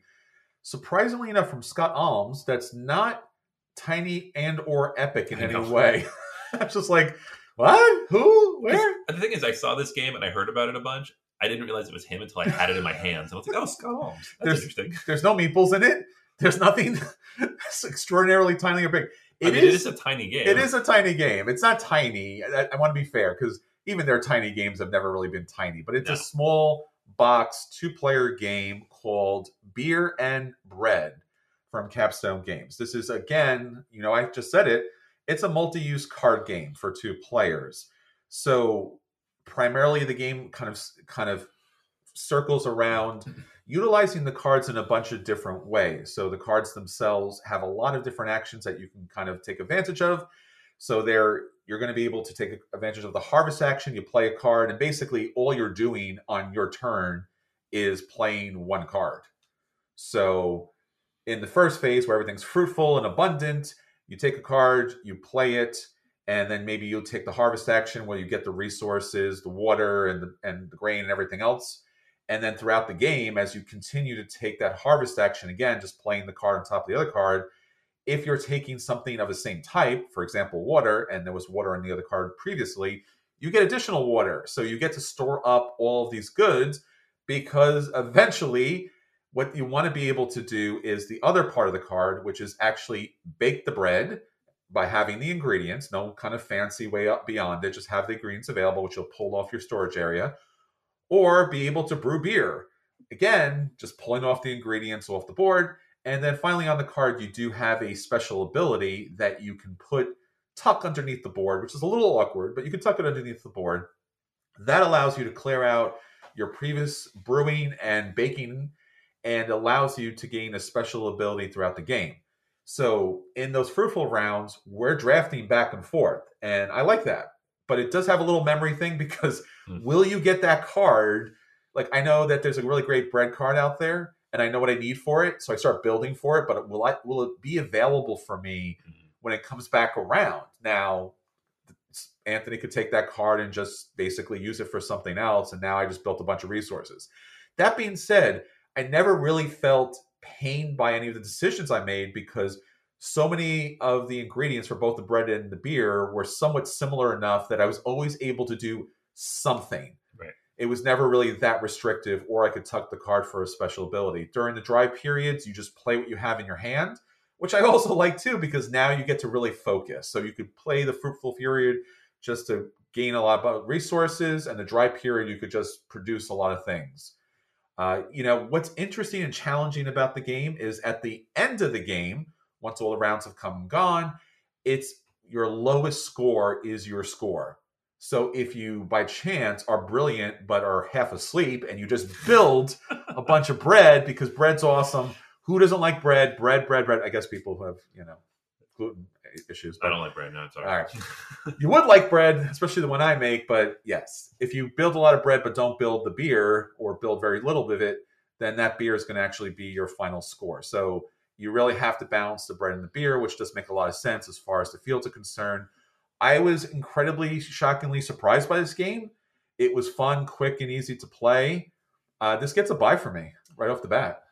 surprisingly enough from Scott Almes that's not tiny and or epic in I any know. way. I'm just like what? Who? Where? The thing is, I saw this game and I heard about it a bunch. I didn't realize it was him until I had it in my hands. I was like, "Oh, Scott Almes, that's There's- interesting." there's no meeples in it there's nothing extraordinarily tiny or big I mean, is- it is a tiny game. It is a tiny game. It's not tiny. I, I want to be fair because even their tiny games have never really been tiny, but it's No. a small box two player game called Beer and Bread from Capstone Games. This is, again, you know, I just said it, it's a multi use card game for two players. So primarily the game kind of kind of circles around mm-hmm. utilizing the cards in a bunch of different ways. So the cards themselves have a lot of different actions that you can kind of take advantage of. So there you're going to be able to take advantage of the harvest action, you play a card and basically all you're doing on your turn is playing one card. So in the first phase where everything's fruitful and abundant, you take a card, you play it, and then maybe you'll take the harvest action where you get the resources, the water and the and the grain and everything else. And then throughout the game, as you continue to take that harvest action, again, just playing the card on top of the other card, if you're taking something of the same type, for example, water, and there was water on the other card previously, you get additional water. So you get to store up all of these goods because eventually what you want to be able to do is the other part of the card, which is actually bake the bread by having the ingredients, no kind of fancy way up beyond it, just have the ingredients available, which you'll pull off your storage area, or be able to brew beer. Again, just pulling off the ingredients off the board. And then finally on the card, you do have a special ability that you can put tuck underneath the board, which is a little awkward, but you can tuck it underneath the board. That allows you to clear out your previous brewing and baking and allows you to gain a special ability throughout the game. So in those fruitful rounds, we're drafting back and forth, and I like that but it does have a little memory thing because Hmm. will you get that card? Like I know that there's a really great bread card out there, and I know what I need for it, so I start building for it. But will I will it be available for me Mhm. when it comes back around? Now, Anthony could take that card and just basically use it for something else, and now I just built a bunch of resources. That being said, I never really felt pained by any of the decisions I made because so many of the ingredients for both the bread and the beer were somewhat similar enough that I was always able to do something. Right. It was never really that restrictive, or I could tuck the card for a special ability. During the dry periods, you just play what you have in your hand, which I also like too, because now you get to really focus. So you could play the fruitful period just to gain a lot of resources, and the dry period, you could just produce a lot of things. Uh, you know, what's interesting and challenging about the game is at the end of the game, once all the rounds have come and gone, it's your lowest score is your score. So if you by chance are brilliant but are half asleep and you just build a bunch of bread because bread's awesome, who doesn't like bread? Bread, bread, bread. I guess people who have, you know, gluten issues. I don't like bread. No, I'm sorry. All right. you would like bread, especially the one I make, but yes, if you build a lot of bread but don't build the beer or build very little of it, then that beer is going to actually be your final score. So you really have to balance the bread and the beer, which does make a lot of sense as far as the fields are concerned. I was incredibly, shockingly surprised by this game. It was fun, quick, and easy to play. Uh, this gets a buy for me right off the bat.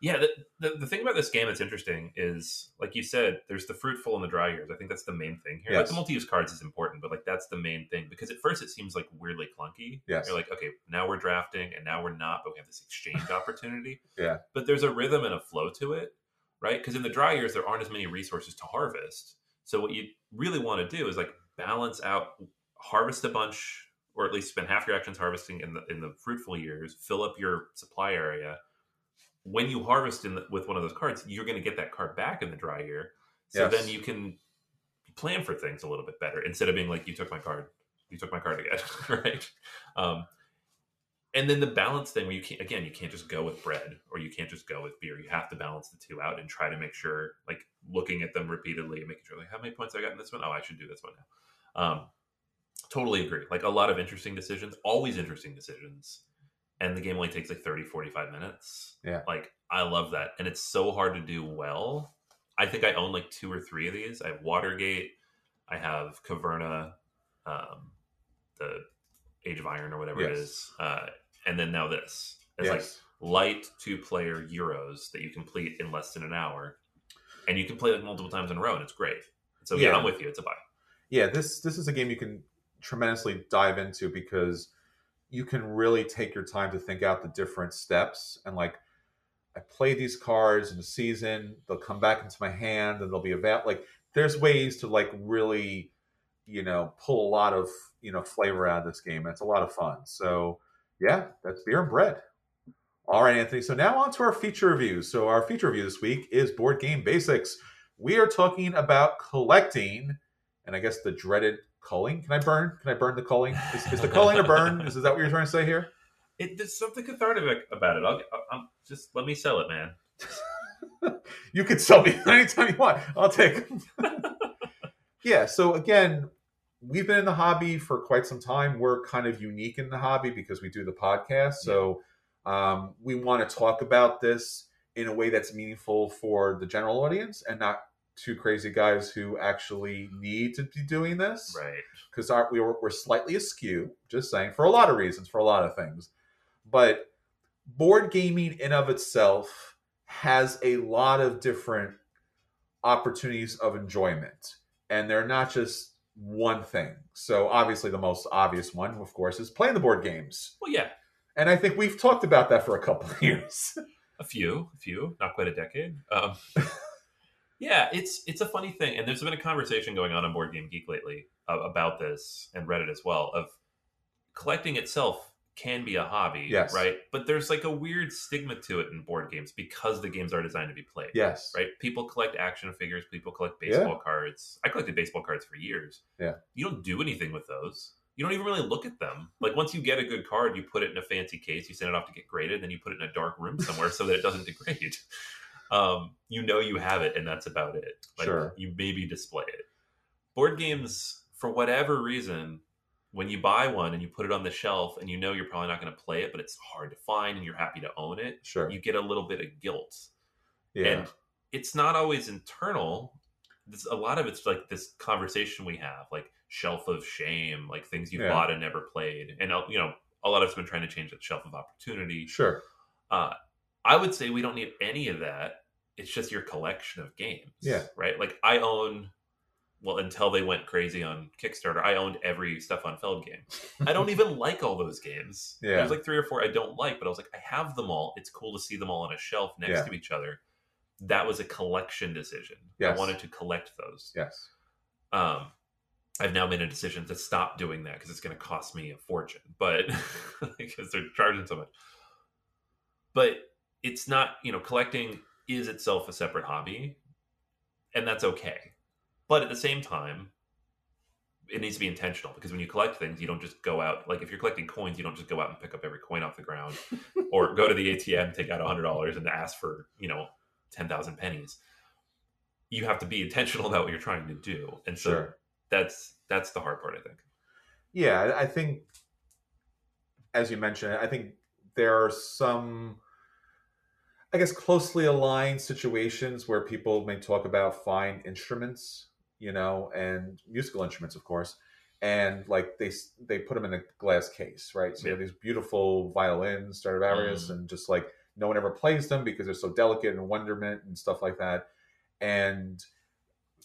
Yeah, the, the, the thing about this game that's interesting is, like you said, there's the fruitful and the dry years. I think that's the main thing here. Like the multi-use cards is important, but like that's the main thing because at first it seems like weirdly clunky. Yes. You're like, okay, now we're drafting and now we're not, but we have this exchange opportunity. Yeah. But there's a rhythm and a flow to it, right? Because in the dry years there aren't as many resources to harvest. So what you really want to do is like balance out, harvest a bunch, or at least spend half your actions harvesting in the in the fruitful years, fill up your supply area when you harvest in the, with one of those cards, you're going to get that card back in the dry year. So Yes. then you can plan for things a little bit better instead of being like, "You took my card, you took my card again," right? Um, and then the balance thing, where you can't again, you can't just go with bread or you can't just go with beer. You have to balance the two out and try to make sure, like, looking at them repeatedly and making sure, like, how many points I got in this one? Oh, I should do this one now. Um, totally agree. Like a lot of interesting decisions, always interesting decisions. And the game only takes like 30, 45 minutes. Yeah. Like I love that. And it's so hard to do well. I think I own like two or three of these. I have Watergate, I have Caverna, um, the Age of Iron or whatever it Yes. is. Uh, and then now this. It's like yes. light two player Euros that you complete in less than an hour. And you can play like multiple times in a row and it's great. So yeah, Yeah. I'm with you. It's a buy. yeah this this is a game you can tremendously dive into because you can really take your time to think out the different steps and like i play these cards in a season they'll come back into my hand and they'll be about like there's ways to like really you know pull a lot of you know flavor out of this game it's a lot of fun. So yeah that's beer and bread. All right anthony so now on to our feature reviews. So our feature review this week is board game basics. We are talking about collecting and I guess the dreaded culling. Can I burn? Can I burn the culling? Is, is the culling a burn? Is, is that what you're trying to say here? It, there's something cathartic about it. I'll, I'll just let me sell it, man. You can sell me anytime you want. I'll take yeah. So again, we've been in the hobby for quite some time. We're kind of unique in the hobby because we do the podcast. So um, we want to talk about this in a way that's meaningful for the general audience and not two crazy guys who actually need to be doing this. Right. because we were, we're slightly askew, just saying, for a lot of reasons, for a lot of things. But board gaming in of itself has a lot of different opportunities of enjoyment, and they're not just one thing. So obviously, the most obvious one, of course, is playing the board games, Well, yeah, and I think we've talked about that for a couple of years. a few, a few, not quite a decade. Um, yeah, it's it's a funny thing, and there's been a conversation going on on Board Game Geek lately uh, about this, and Reddit as well. Of collecting itself can be a hobby, Yes. right? But there's like a weird stigma to it in board games because the games are designed to be played. yes, right? People collect action figures. People collect baseball cards. I collected baseball cards for years. Yeah. You don't do anything with those. You don't even really look at them. Like once you get a good card, you put it in a fancy case. You send it off to get graded. Then you put it in a dark room somewhere so that it doesn't degrade. Um, you know you have it, and that's about it. Like Sure. you maybe display it. Board games, for whatever reason, when you buy one and you put it on the shelf and you know you're probably not going to play it, but it's hard to find and you're happy to own it, Sure. you get a little bit of guilt. yeah. And it's not always internal. This, a lot of it's like this conversation we have, like shelf of shame, like things you Yeah. bought and never played. And, uh, you know, a lot of it's been trying to change that shelf of opportunity. sure. Uh, I would say we don't need any of that. It's just your collection of games. Yeah. Right. Like I own, well, until they went crazy on Kickstarter, I owned every Stefan Feld game. I don't even like all those games. Yeah. There's like three or four I don't like, but I was like, I have them all. It's cool to see them all on a shelf next Yeah. to each other. That was a collection decision. Yes. I wanted to collect those. Yes. Um, I've now made a decision to stop doing that because it's going to cost me a fortune, but because they're charging so much. But it's not, you know, collecting is itself a separate hobby, and that's okay. But at the same time, it needs to be intentional because when you collect things, you don't just go out. Like if you're collecting coins, you don't just go out and pick up every coin off the ground, or go to the ATM, take out hundred dollars, and ask for you know ten thousand pennies. You have to be intentional about what you're trying to do, and so Sure. that's that's the hard part, I think. Yeah, I- I think, as you mentioned, I think there are some, I guess, closely aligned situations where people may talk about fine instruments, you know, and musical instruments, of course, and like they they put them in a glass case, right? So you have these beautiful violins, Stradivarius, Mm. and just like no one ever plays them because they're so delicate and wonderment and stuff like that, and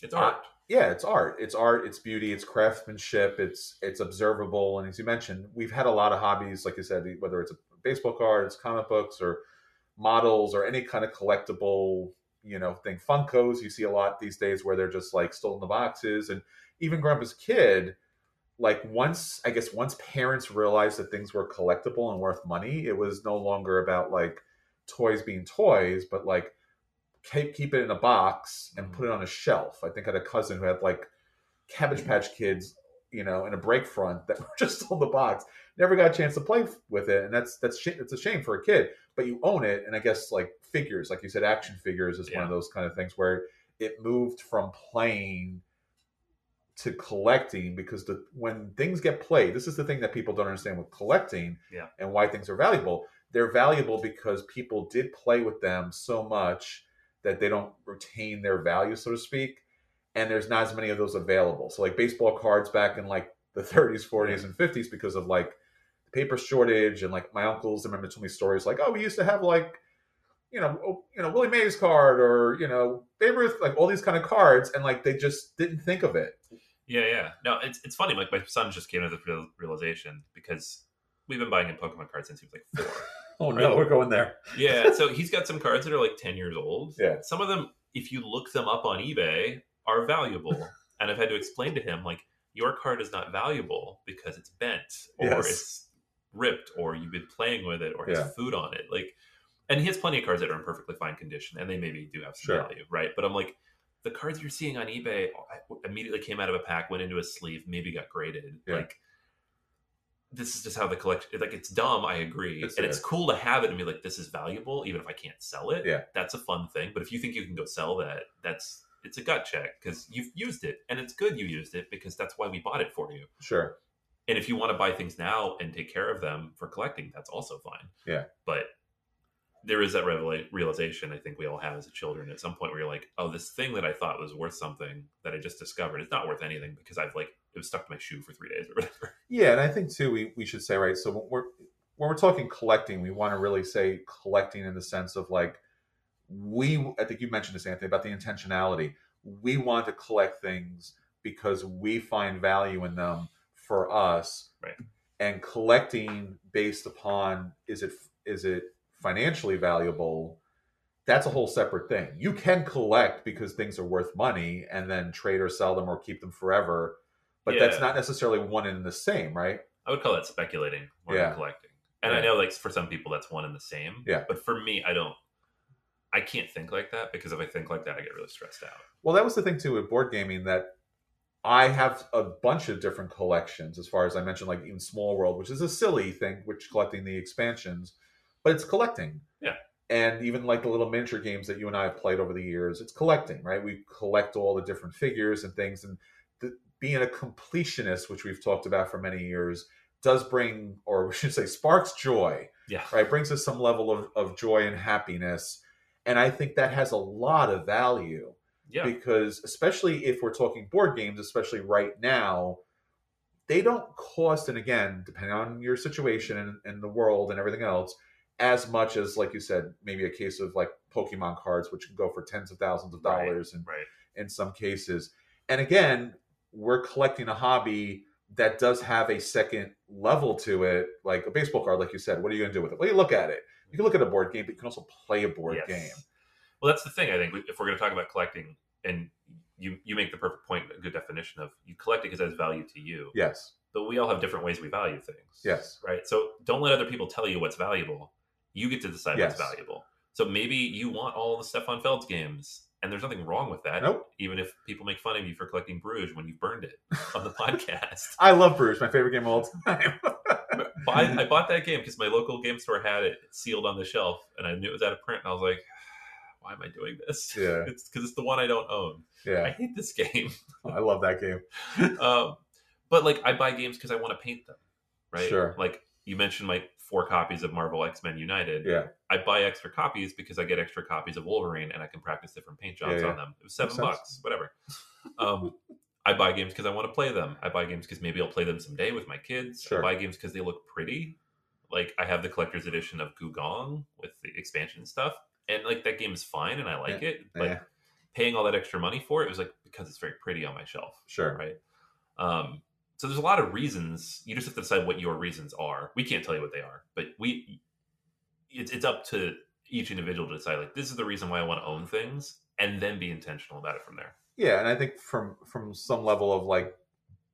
It's Uh, art. yeah it's art it's art it's beauty it's craftsmanship it's it's observable and as you mentioned we've had a lot of hobbies like you said whether it's a baseball cards comic books or models or any kind of collectible you know thing funkos you see a lot these days where they're just like still in the boxes and even growing up as a kid like once i guess once parents realized that things were collectible and worth money it was no longer about like toys being toys but like keep, keep it in a box and mm-hmm. put it on a shelf. I think I had a cousin who had like Cabbage mm-hmm. Patch Kids, you know, in a break front that were just on the box. Never got a chance to play with it, and that's that's sh- it's a shame for a kid. But you own it, and I guess like figures, like you said, action figures is one of those kind of things where it moved from playing to collecting because the when things get played, this is the thing that people don't understand with collecting Yeah. and why things are valuable. They're valuable because people did play with them so much that they don't retain their value, so to speak. And there's not as many of those available. So like baseball cards back in like the 30s, 40s, and 50s because of like paper shortage and like my uncles I remember telling me stories like, oh, we used to have like you know, oh, you know, Willie Mays card or you know, Babe Ruth, like all these kind of cards, and like they just didn't think of it. Yeah, yeah. No, it's it's funny. Like my son just came to the real- realization because we've been buying him Pokemon cards since he was like four. Oh no, we're going there. yeah, so he's got some cards that are like ten years old. Yeah. Some of them, if you look them up on eBay, are valuable. and I've had to explain to him like your card is not valuable because it's bent or Yes. it's ripped or you've been playing with it or has Yeah. food on it. Like, and he has plenty of cards that are in perfectly fine condition and they maybe do have some Sure. value, right? But I'm like, the cards you're seeing on eBay immediately came out of a pack, went into a sleeve, maybe got graded. Yeah. Like, this is just how the collection. Like, it's dumb. I agree, It's- and it's cool to have it and be like, this is valuable, even if I can't sell it. Yeah. that's a fun thing. But if you think you can go sell that, that's it's a gut check because you've used it, and it's good you used it because that's why we bought it for you. Sure. And if you want to buy things now and take care of them for collecting, that's also fine. Yeah. But there is that revela- realization I think we all have as children at some point where you're like, oh, this thing that I thought was worth something that I just discovered is not worth anything because I've like it was stuck to my shoe for three days or whatever. Yeah, and I think too we, we should say right. So when we're when we're talking collecting, we want to really say collecting in the sense of like we. I think you mentioned this, Anthony, about the intentionality. We want to collect things because we find value in them for us, Right. And collecting based upon is it is it financially valuable? That's a whole separate thing. You can collect because things are worth money, and then trade or sell them or keep them forever. But that's not necessarily one and the same, right? I would call that speculating more Yeah. than collecting. And Yeah. I know like for some people that's one and the same. Yeah. But for me, I don't I can't think like that because if I think like that I get really stressed out. Well, that was the thing too with board gaming that I have a bunch of different collections. As far as I mentioned, like even Small World, which is a silly thing, which collecting the expansions, but it's collecting. Yeah. And even like the little miniature games that you and I have played over the years, it's collecting, right? We collect all the different figures and things, and the being a completionist, which we've talked about for many years, does bring, or we should say, sparks joy. Yeah. Right, brings us some level of, of joy and happiness, and I think that has a lot of value Yeah. because, especially if we're talking board games, especially right now, they don't cost, and again, depending on your situation and, and the world and everything else, as much as, like you said, maybe a case of like Pokemon cards, which can go for tens of thousands of Right. dollars and Right. in some cases. And again, we're collecting a hobby that does have a second level to it, like a baseball card, like you said. What are you going to do with it? Well, you look at it. You can look at a board game, but you can also play a board Yes. game. Well, that's the thing. I think if we're going to talk about collecting, and you you make the perfect point, a good definition of you collect it because it has value to you. Yes. But we all have different ways we value things. Yes. Right. So don't let other people tell you what's valuable. You get to decide Yes. what's valuable. So maybe you want all the Stefan Felds games, and there's nothing wrong with that. Nope. Even if people make fun of you for collecting Bruges when you burned it on the podcast. I love Bruges, my favorite game of all time. Buy, I bought that game because my local game store had it sealed on the shelf, and I knew it was out of print. And I was like, "Why am I doing this? Yeah. it's because it's the one I don't own. Yeah, I hate this game." I love that game. um, but like, I buy games because I want to paint them, right? Sure. Like you mentioned, my four copies of Marvel X Men United. Yeah. I buy extra copies because I get extra copies of Wolverine, and I can practice different paint jobs Yeah, yeah. on them. It was seven bucks, whatever. Um, I buy games because I want to play them. I buy games because maybe I'll play them someday with my kids. Sure. I buy games because they look pretty. Like I have the collector's edition of Gugong with the expansion stuff, and like that game is fine, and I like it. But Yeah. paying all that extra money for it, it was like because it's very pretty on my shelf, Sure. right? Um, so there's a lot of reasons. You just have to decide what your reasons are. We can't tell you what they are, but we it's it's up to each individual to decide like this is the reason why I want to own things, and then be intentional about it from there. Yeah, and I think from from some level of like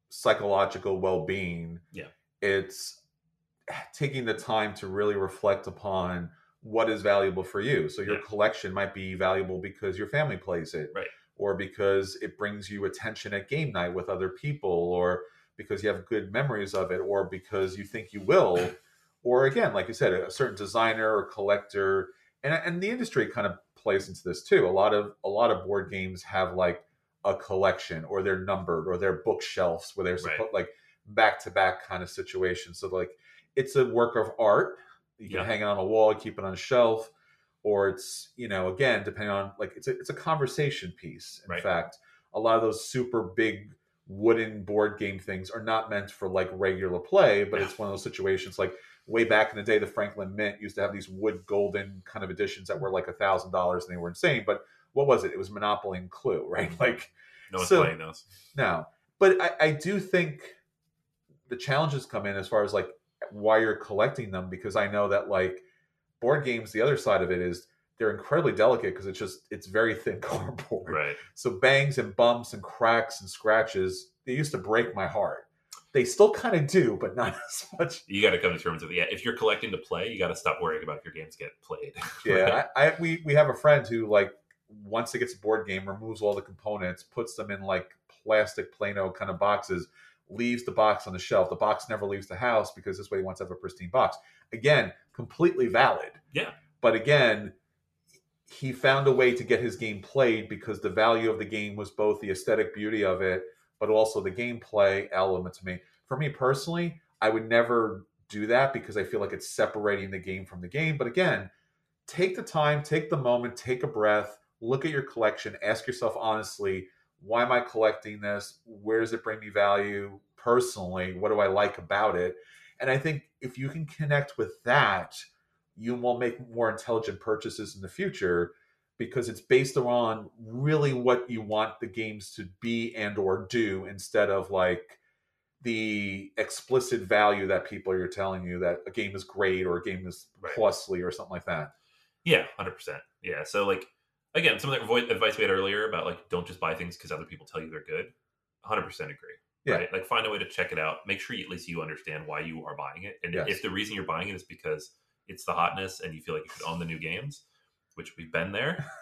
psychological well-being, Yeah. it's taking the time to really reflect upon what is valuable for you. So your Yeah. collection might be valuable because your family plays it, Right. or because it brings you attention at game night with other people, or because you have good memories of it, or because you think you will, or again, like you said, a certain designer or collector, and and the industry kind of plays into this too. A lot of a lot of board games have like a collection, or they're numbered, or they're bookshelves where they're Right. supposed like back to back kind of situation. So like it's a work of art. You can Yeah. hang it on a wall, keep it on a shelf, or it's you know again depending on like it's a it's a conversation piece. In Right. fact, a lot of those super big wooden board game things are not meant for like regular play, but Yeah. it's one of those situations like way back in the day, the Franklin Mint used to have these wood golden kind of editions that were like a thousand dollars and they were insane. But what was it? It was Monopoly and Clue, right? Like No one's So- playing those. no, but I, I do think the challenges come in as far as like why you're collecting them because I know that like board games, the other side of it is they're incredibly delicate because it's just it's very thin cardboard. Right. So bangs and bumps and cracks and scratches they used to break my heart. They still kind of do, but not as much. You got to come to terms with it. Yeah, if you're collecting to play, you got to stop worrying about if your games get played. Yeah, I, I we we have a friend who like once it gets a board game, removes all the components, puts them in like plastic Plano kind of boxes, leaves the box on the shelf. The box never leaves the house because this way he wants to have a pristine box. Again, completely valid. Yeah. But again, he found a way to get his game played because the value of the game was both the aesthetic beauty of it, but also the gameplay element to me. For me personally, I would never do that because I feel like it's separating the game from the game. But again, take the time, take the moment, take a breath, look at your collection, ask yourself honestly, why am I collecting this? Where does it bring me value personally? What do I like about it? And I think if you can connect with that, you will make more intelligent purchases in the future because it's based on really what you want the games to be and or do instead of like the explicit value that people are telling you that a game is great or a game is Right. costly or something like that. Yeah, hundred percent. Yeah. So like again, some of the advice we had earlier about like don't just buy things because other people tell you they're good. Hundred percent agree. Yeah. Right? Like find a way to check it out. Make sure you, at least you understand why you are buying it, and Yes. if the reason you're buying it is because it's the hotness and you feel like you should own the new games, which we've been there.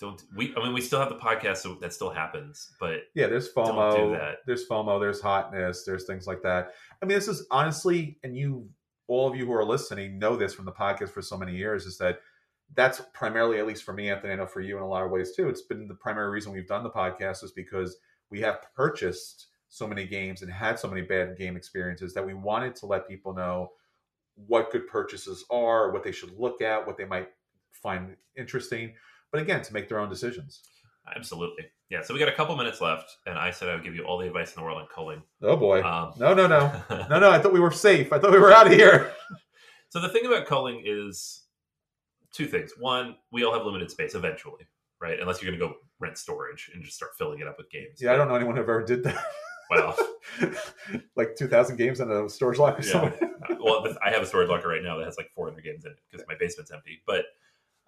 don't we? I mean, we still have the podcast, so that still happens. But Yeah, there's FOMO, do that. there's FOMO, there's hotness, there's things like that. I mean, this is honestly, and you, all of you who are listening, know this from the podcast for so many years, is that that's primarily, at least for me, Anthony, I know for you in a lot of ways too. It's been the primary reason we've done the podcast is because we have purchased so many games and had so many bad game experiences that we wanted to let people know what good purchases are, what they should look at, what they might find interesting. But again, to make their own decisions. Absolutely. Yeah. So we got a couple minutes left, and I said I would give you all the advice in the world on culling. Oh boy. Um, no, no, no. No, no. I thought we were safe. I thought we were out of here. So the thing about culling is two things. One, we all have limited space eventually, right? Unless you're going to go rent storage and just start filling it up with games. Yeah, I don't know anyone who ever did that. Well, like 2,000 games in a storage locker yeah. somewhere. well, I have a storage locker right now that has like 400 games in it because my basement's empty. But,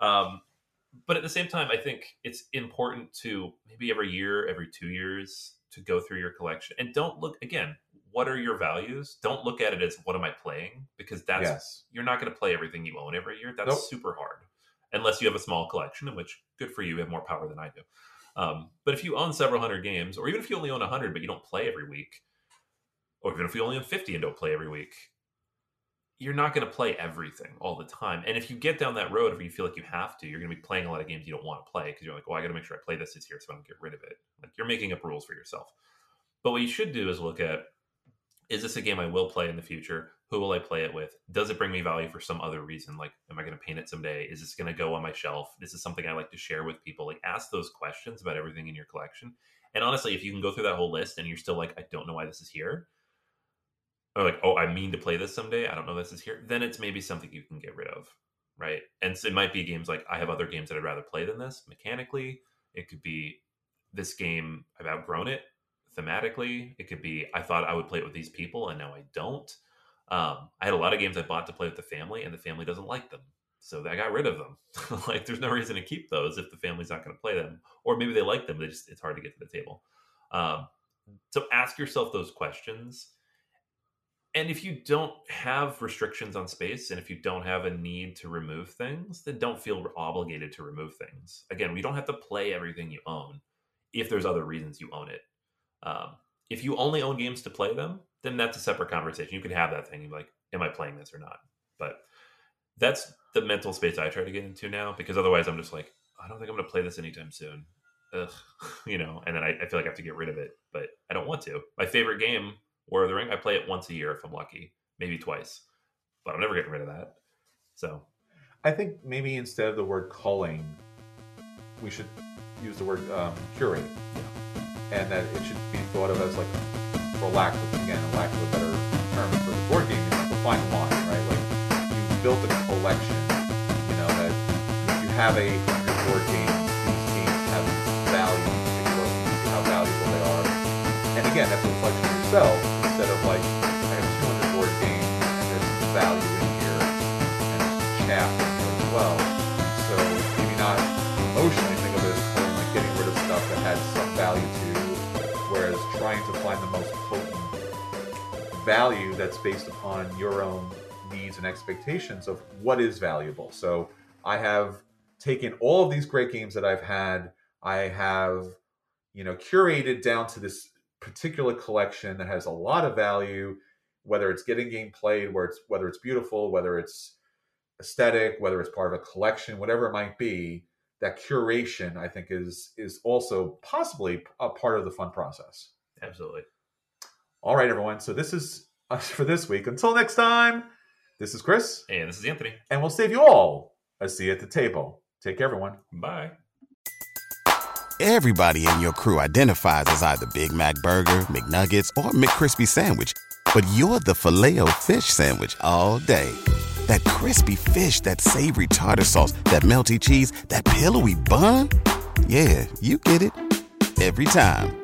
um, but at the same time, I think it's important to maybe every year, every two years, to go through your collection and don't look again. What are your values? Don't look at it as what am I playing because that's yes. you're not going to play everything you own every year. That's Nope. super hard, unless you have a small collection, in which good for you, you have more power than I do. Um, but if you own several hundred games, or even if you only own a hundred but you don't play every week, or even if you only own fifty and don't play every week, you're not going to play everything all the time. And if you get down that road, if you feel like you have to, you're going to be playing a lot of games you don't want to play because you're like, well, I got to make sure I play this this year so I don't get rid of it. Like you're making up rules for yourself. But what you should do is look at is this a game I will play in the future? Who will I play it with? Does it bring me value for some other reason? Like, am I going to paint it someday? Is this going to go on my shelf? This is something I like to share with people. Like, ask those questions about everything in your collection. And honestly, if you can go through that whole list and you're still like, I don't know why this is here, or like, oh, I mean to play this someday, I don't know this is here, then it's maybe something you can get rid of. Right. And so it might be games like, I have other games that I'd rather play than this mechanically. It could be this game, I've outgrown it thematically. It could be I thought I would play it with these people and now I don't. Um, I had a lot of games I bought to play with the family, and the family doesn't like them, so I got rid of them. like, there's no reason to keep those if the family's not going to play them, or maybe they like them, they just it's hard to get to the table. Um, so ask yourself those questions. And if you don't have restrictions on space, and if you don't have a need to remove things, then don't feel obligated to remove things. Again, we don't have to play everything you own if there's other reasons you own it. Um, if you only own games to play them, then that's a separate conversation. You can have that thing. You're like, am I playing this or not? But that's the mental space I try to get into now because otherwise I'm just like, I don't think I'm going to play this anytime soon. Ugh, you know, and then I, I feel like I have to get rid of it, but I don't want to. My favorite game, War of the Ring, I play it once a year if I'm lucky, maybe twice, but I'm never getting rid of that. So I think maybe instead of the word culling, we should use the word um, curate. And that it should be thought of as like, for lack of, again, a lack of a better term for the board game, a fine line, right? Like, you've built a collection, you know, that you have a board games, these games have value, you can look at how valuable they are. And again, that's a reflection of yourself, instead of like, I have 200 board games, and there's value in here, and there's some chaff in well. So maybe not emotionally think of it as like getting rid of stuff that has some value to find the most potent value that's based upon your own needs and expectations of what is valuable. So I have taken all of these great games that I've had, I have, you know, curated down to this particular collection that has a lot of value, whether it's getting game played, where it's whether it's beautiful, whether it's aesthetic, whether it's part of a collection, whatever it might be, that curation I think is is also possibly a part of the fun process. Absolutely. All right, everyone. So this is us for this week. Until next time, this is Chris, And this is Anthony. and we'll save you all a seat at the table. Take care, everyone. Bye. Everybody in your crew identifies as either Big Mac Burger, McNuggets, or McCrispy Sandwich. But you're the filet fish Sandwich all day. That crispy fish, that savory tartar sauce, that melty cheese, that pillowy bun. Yeah, you get it. Every time.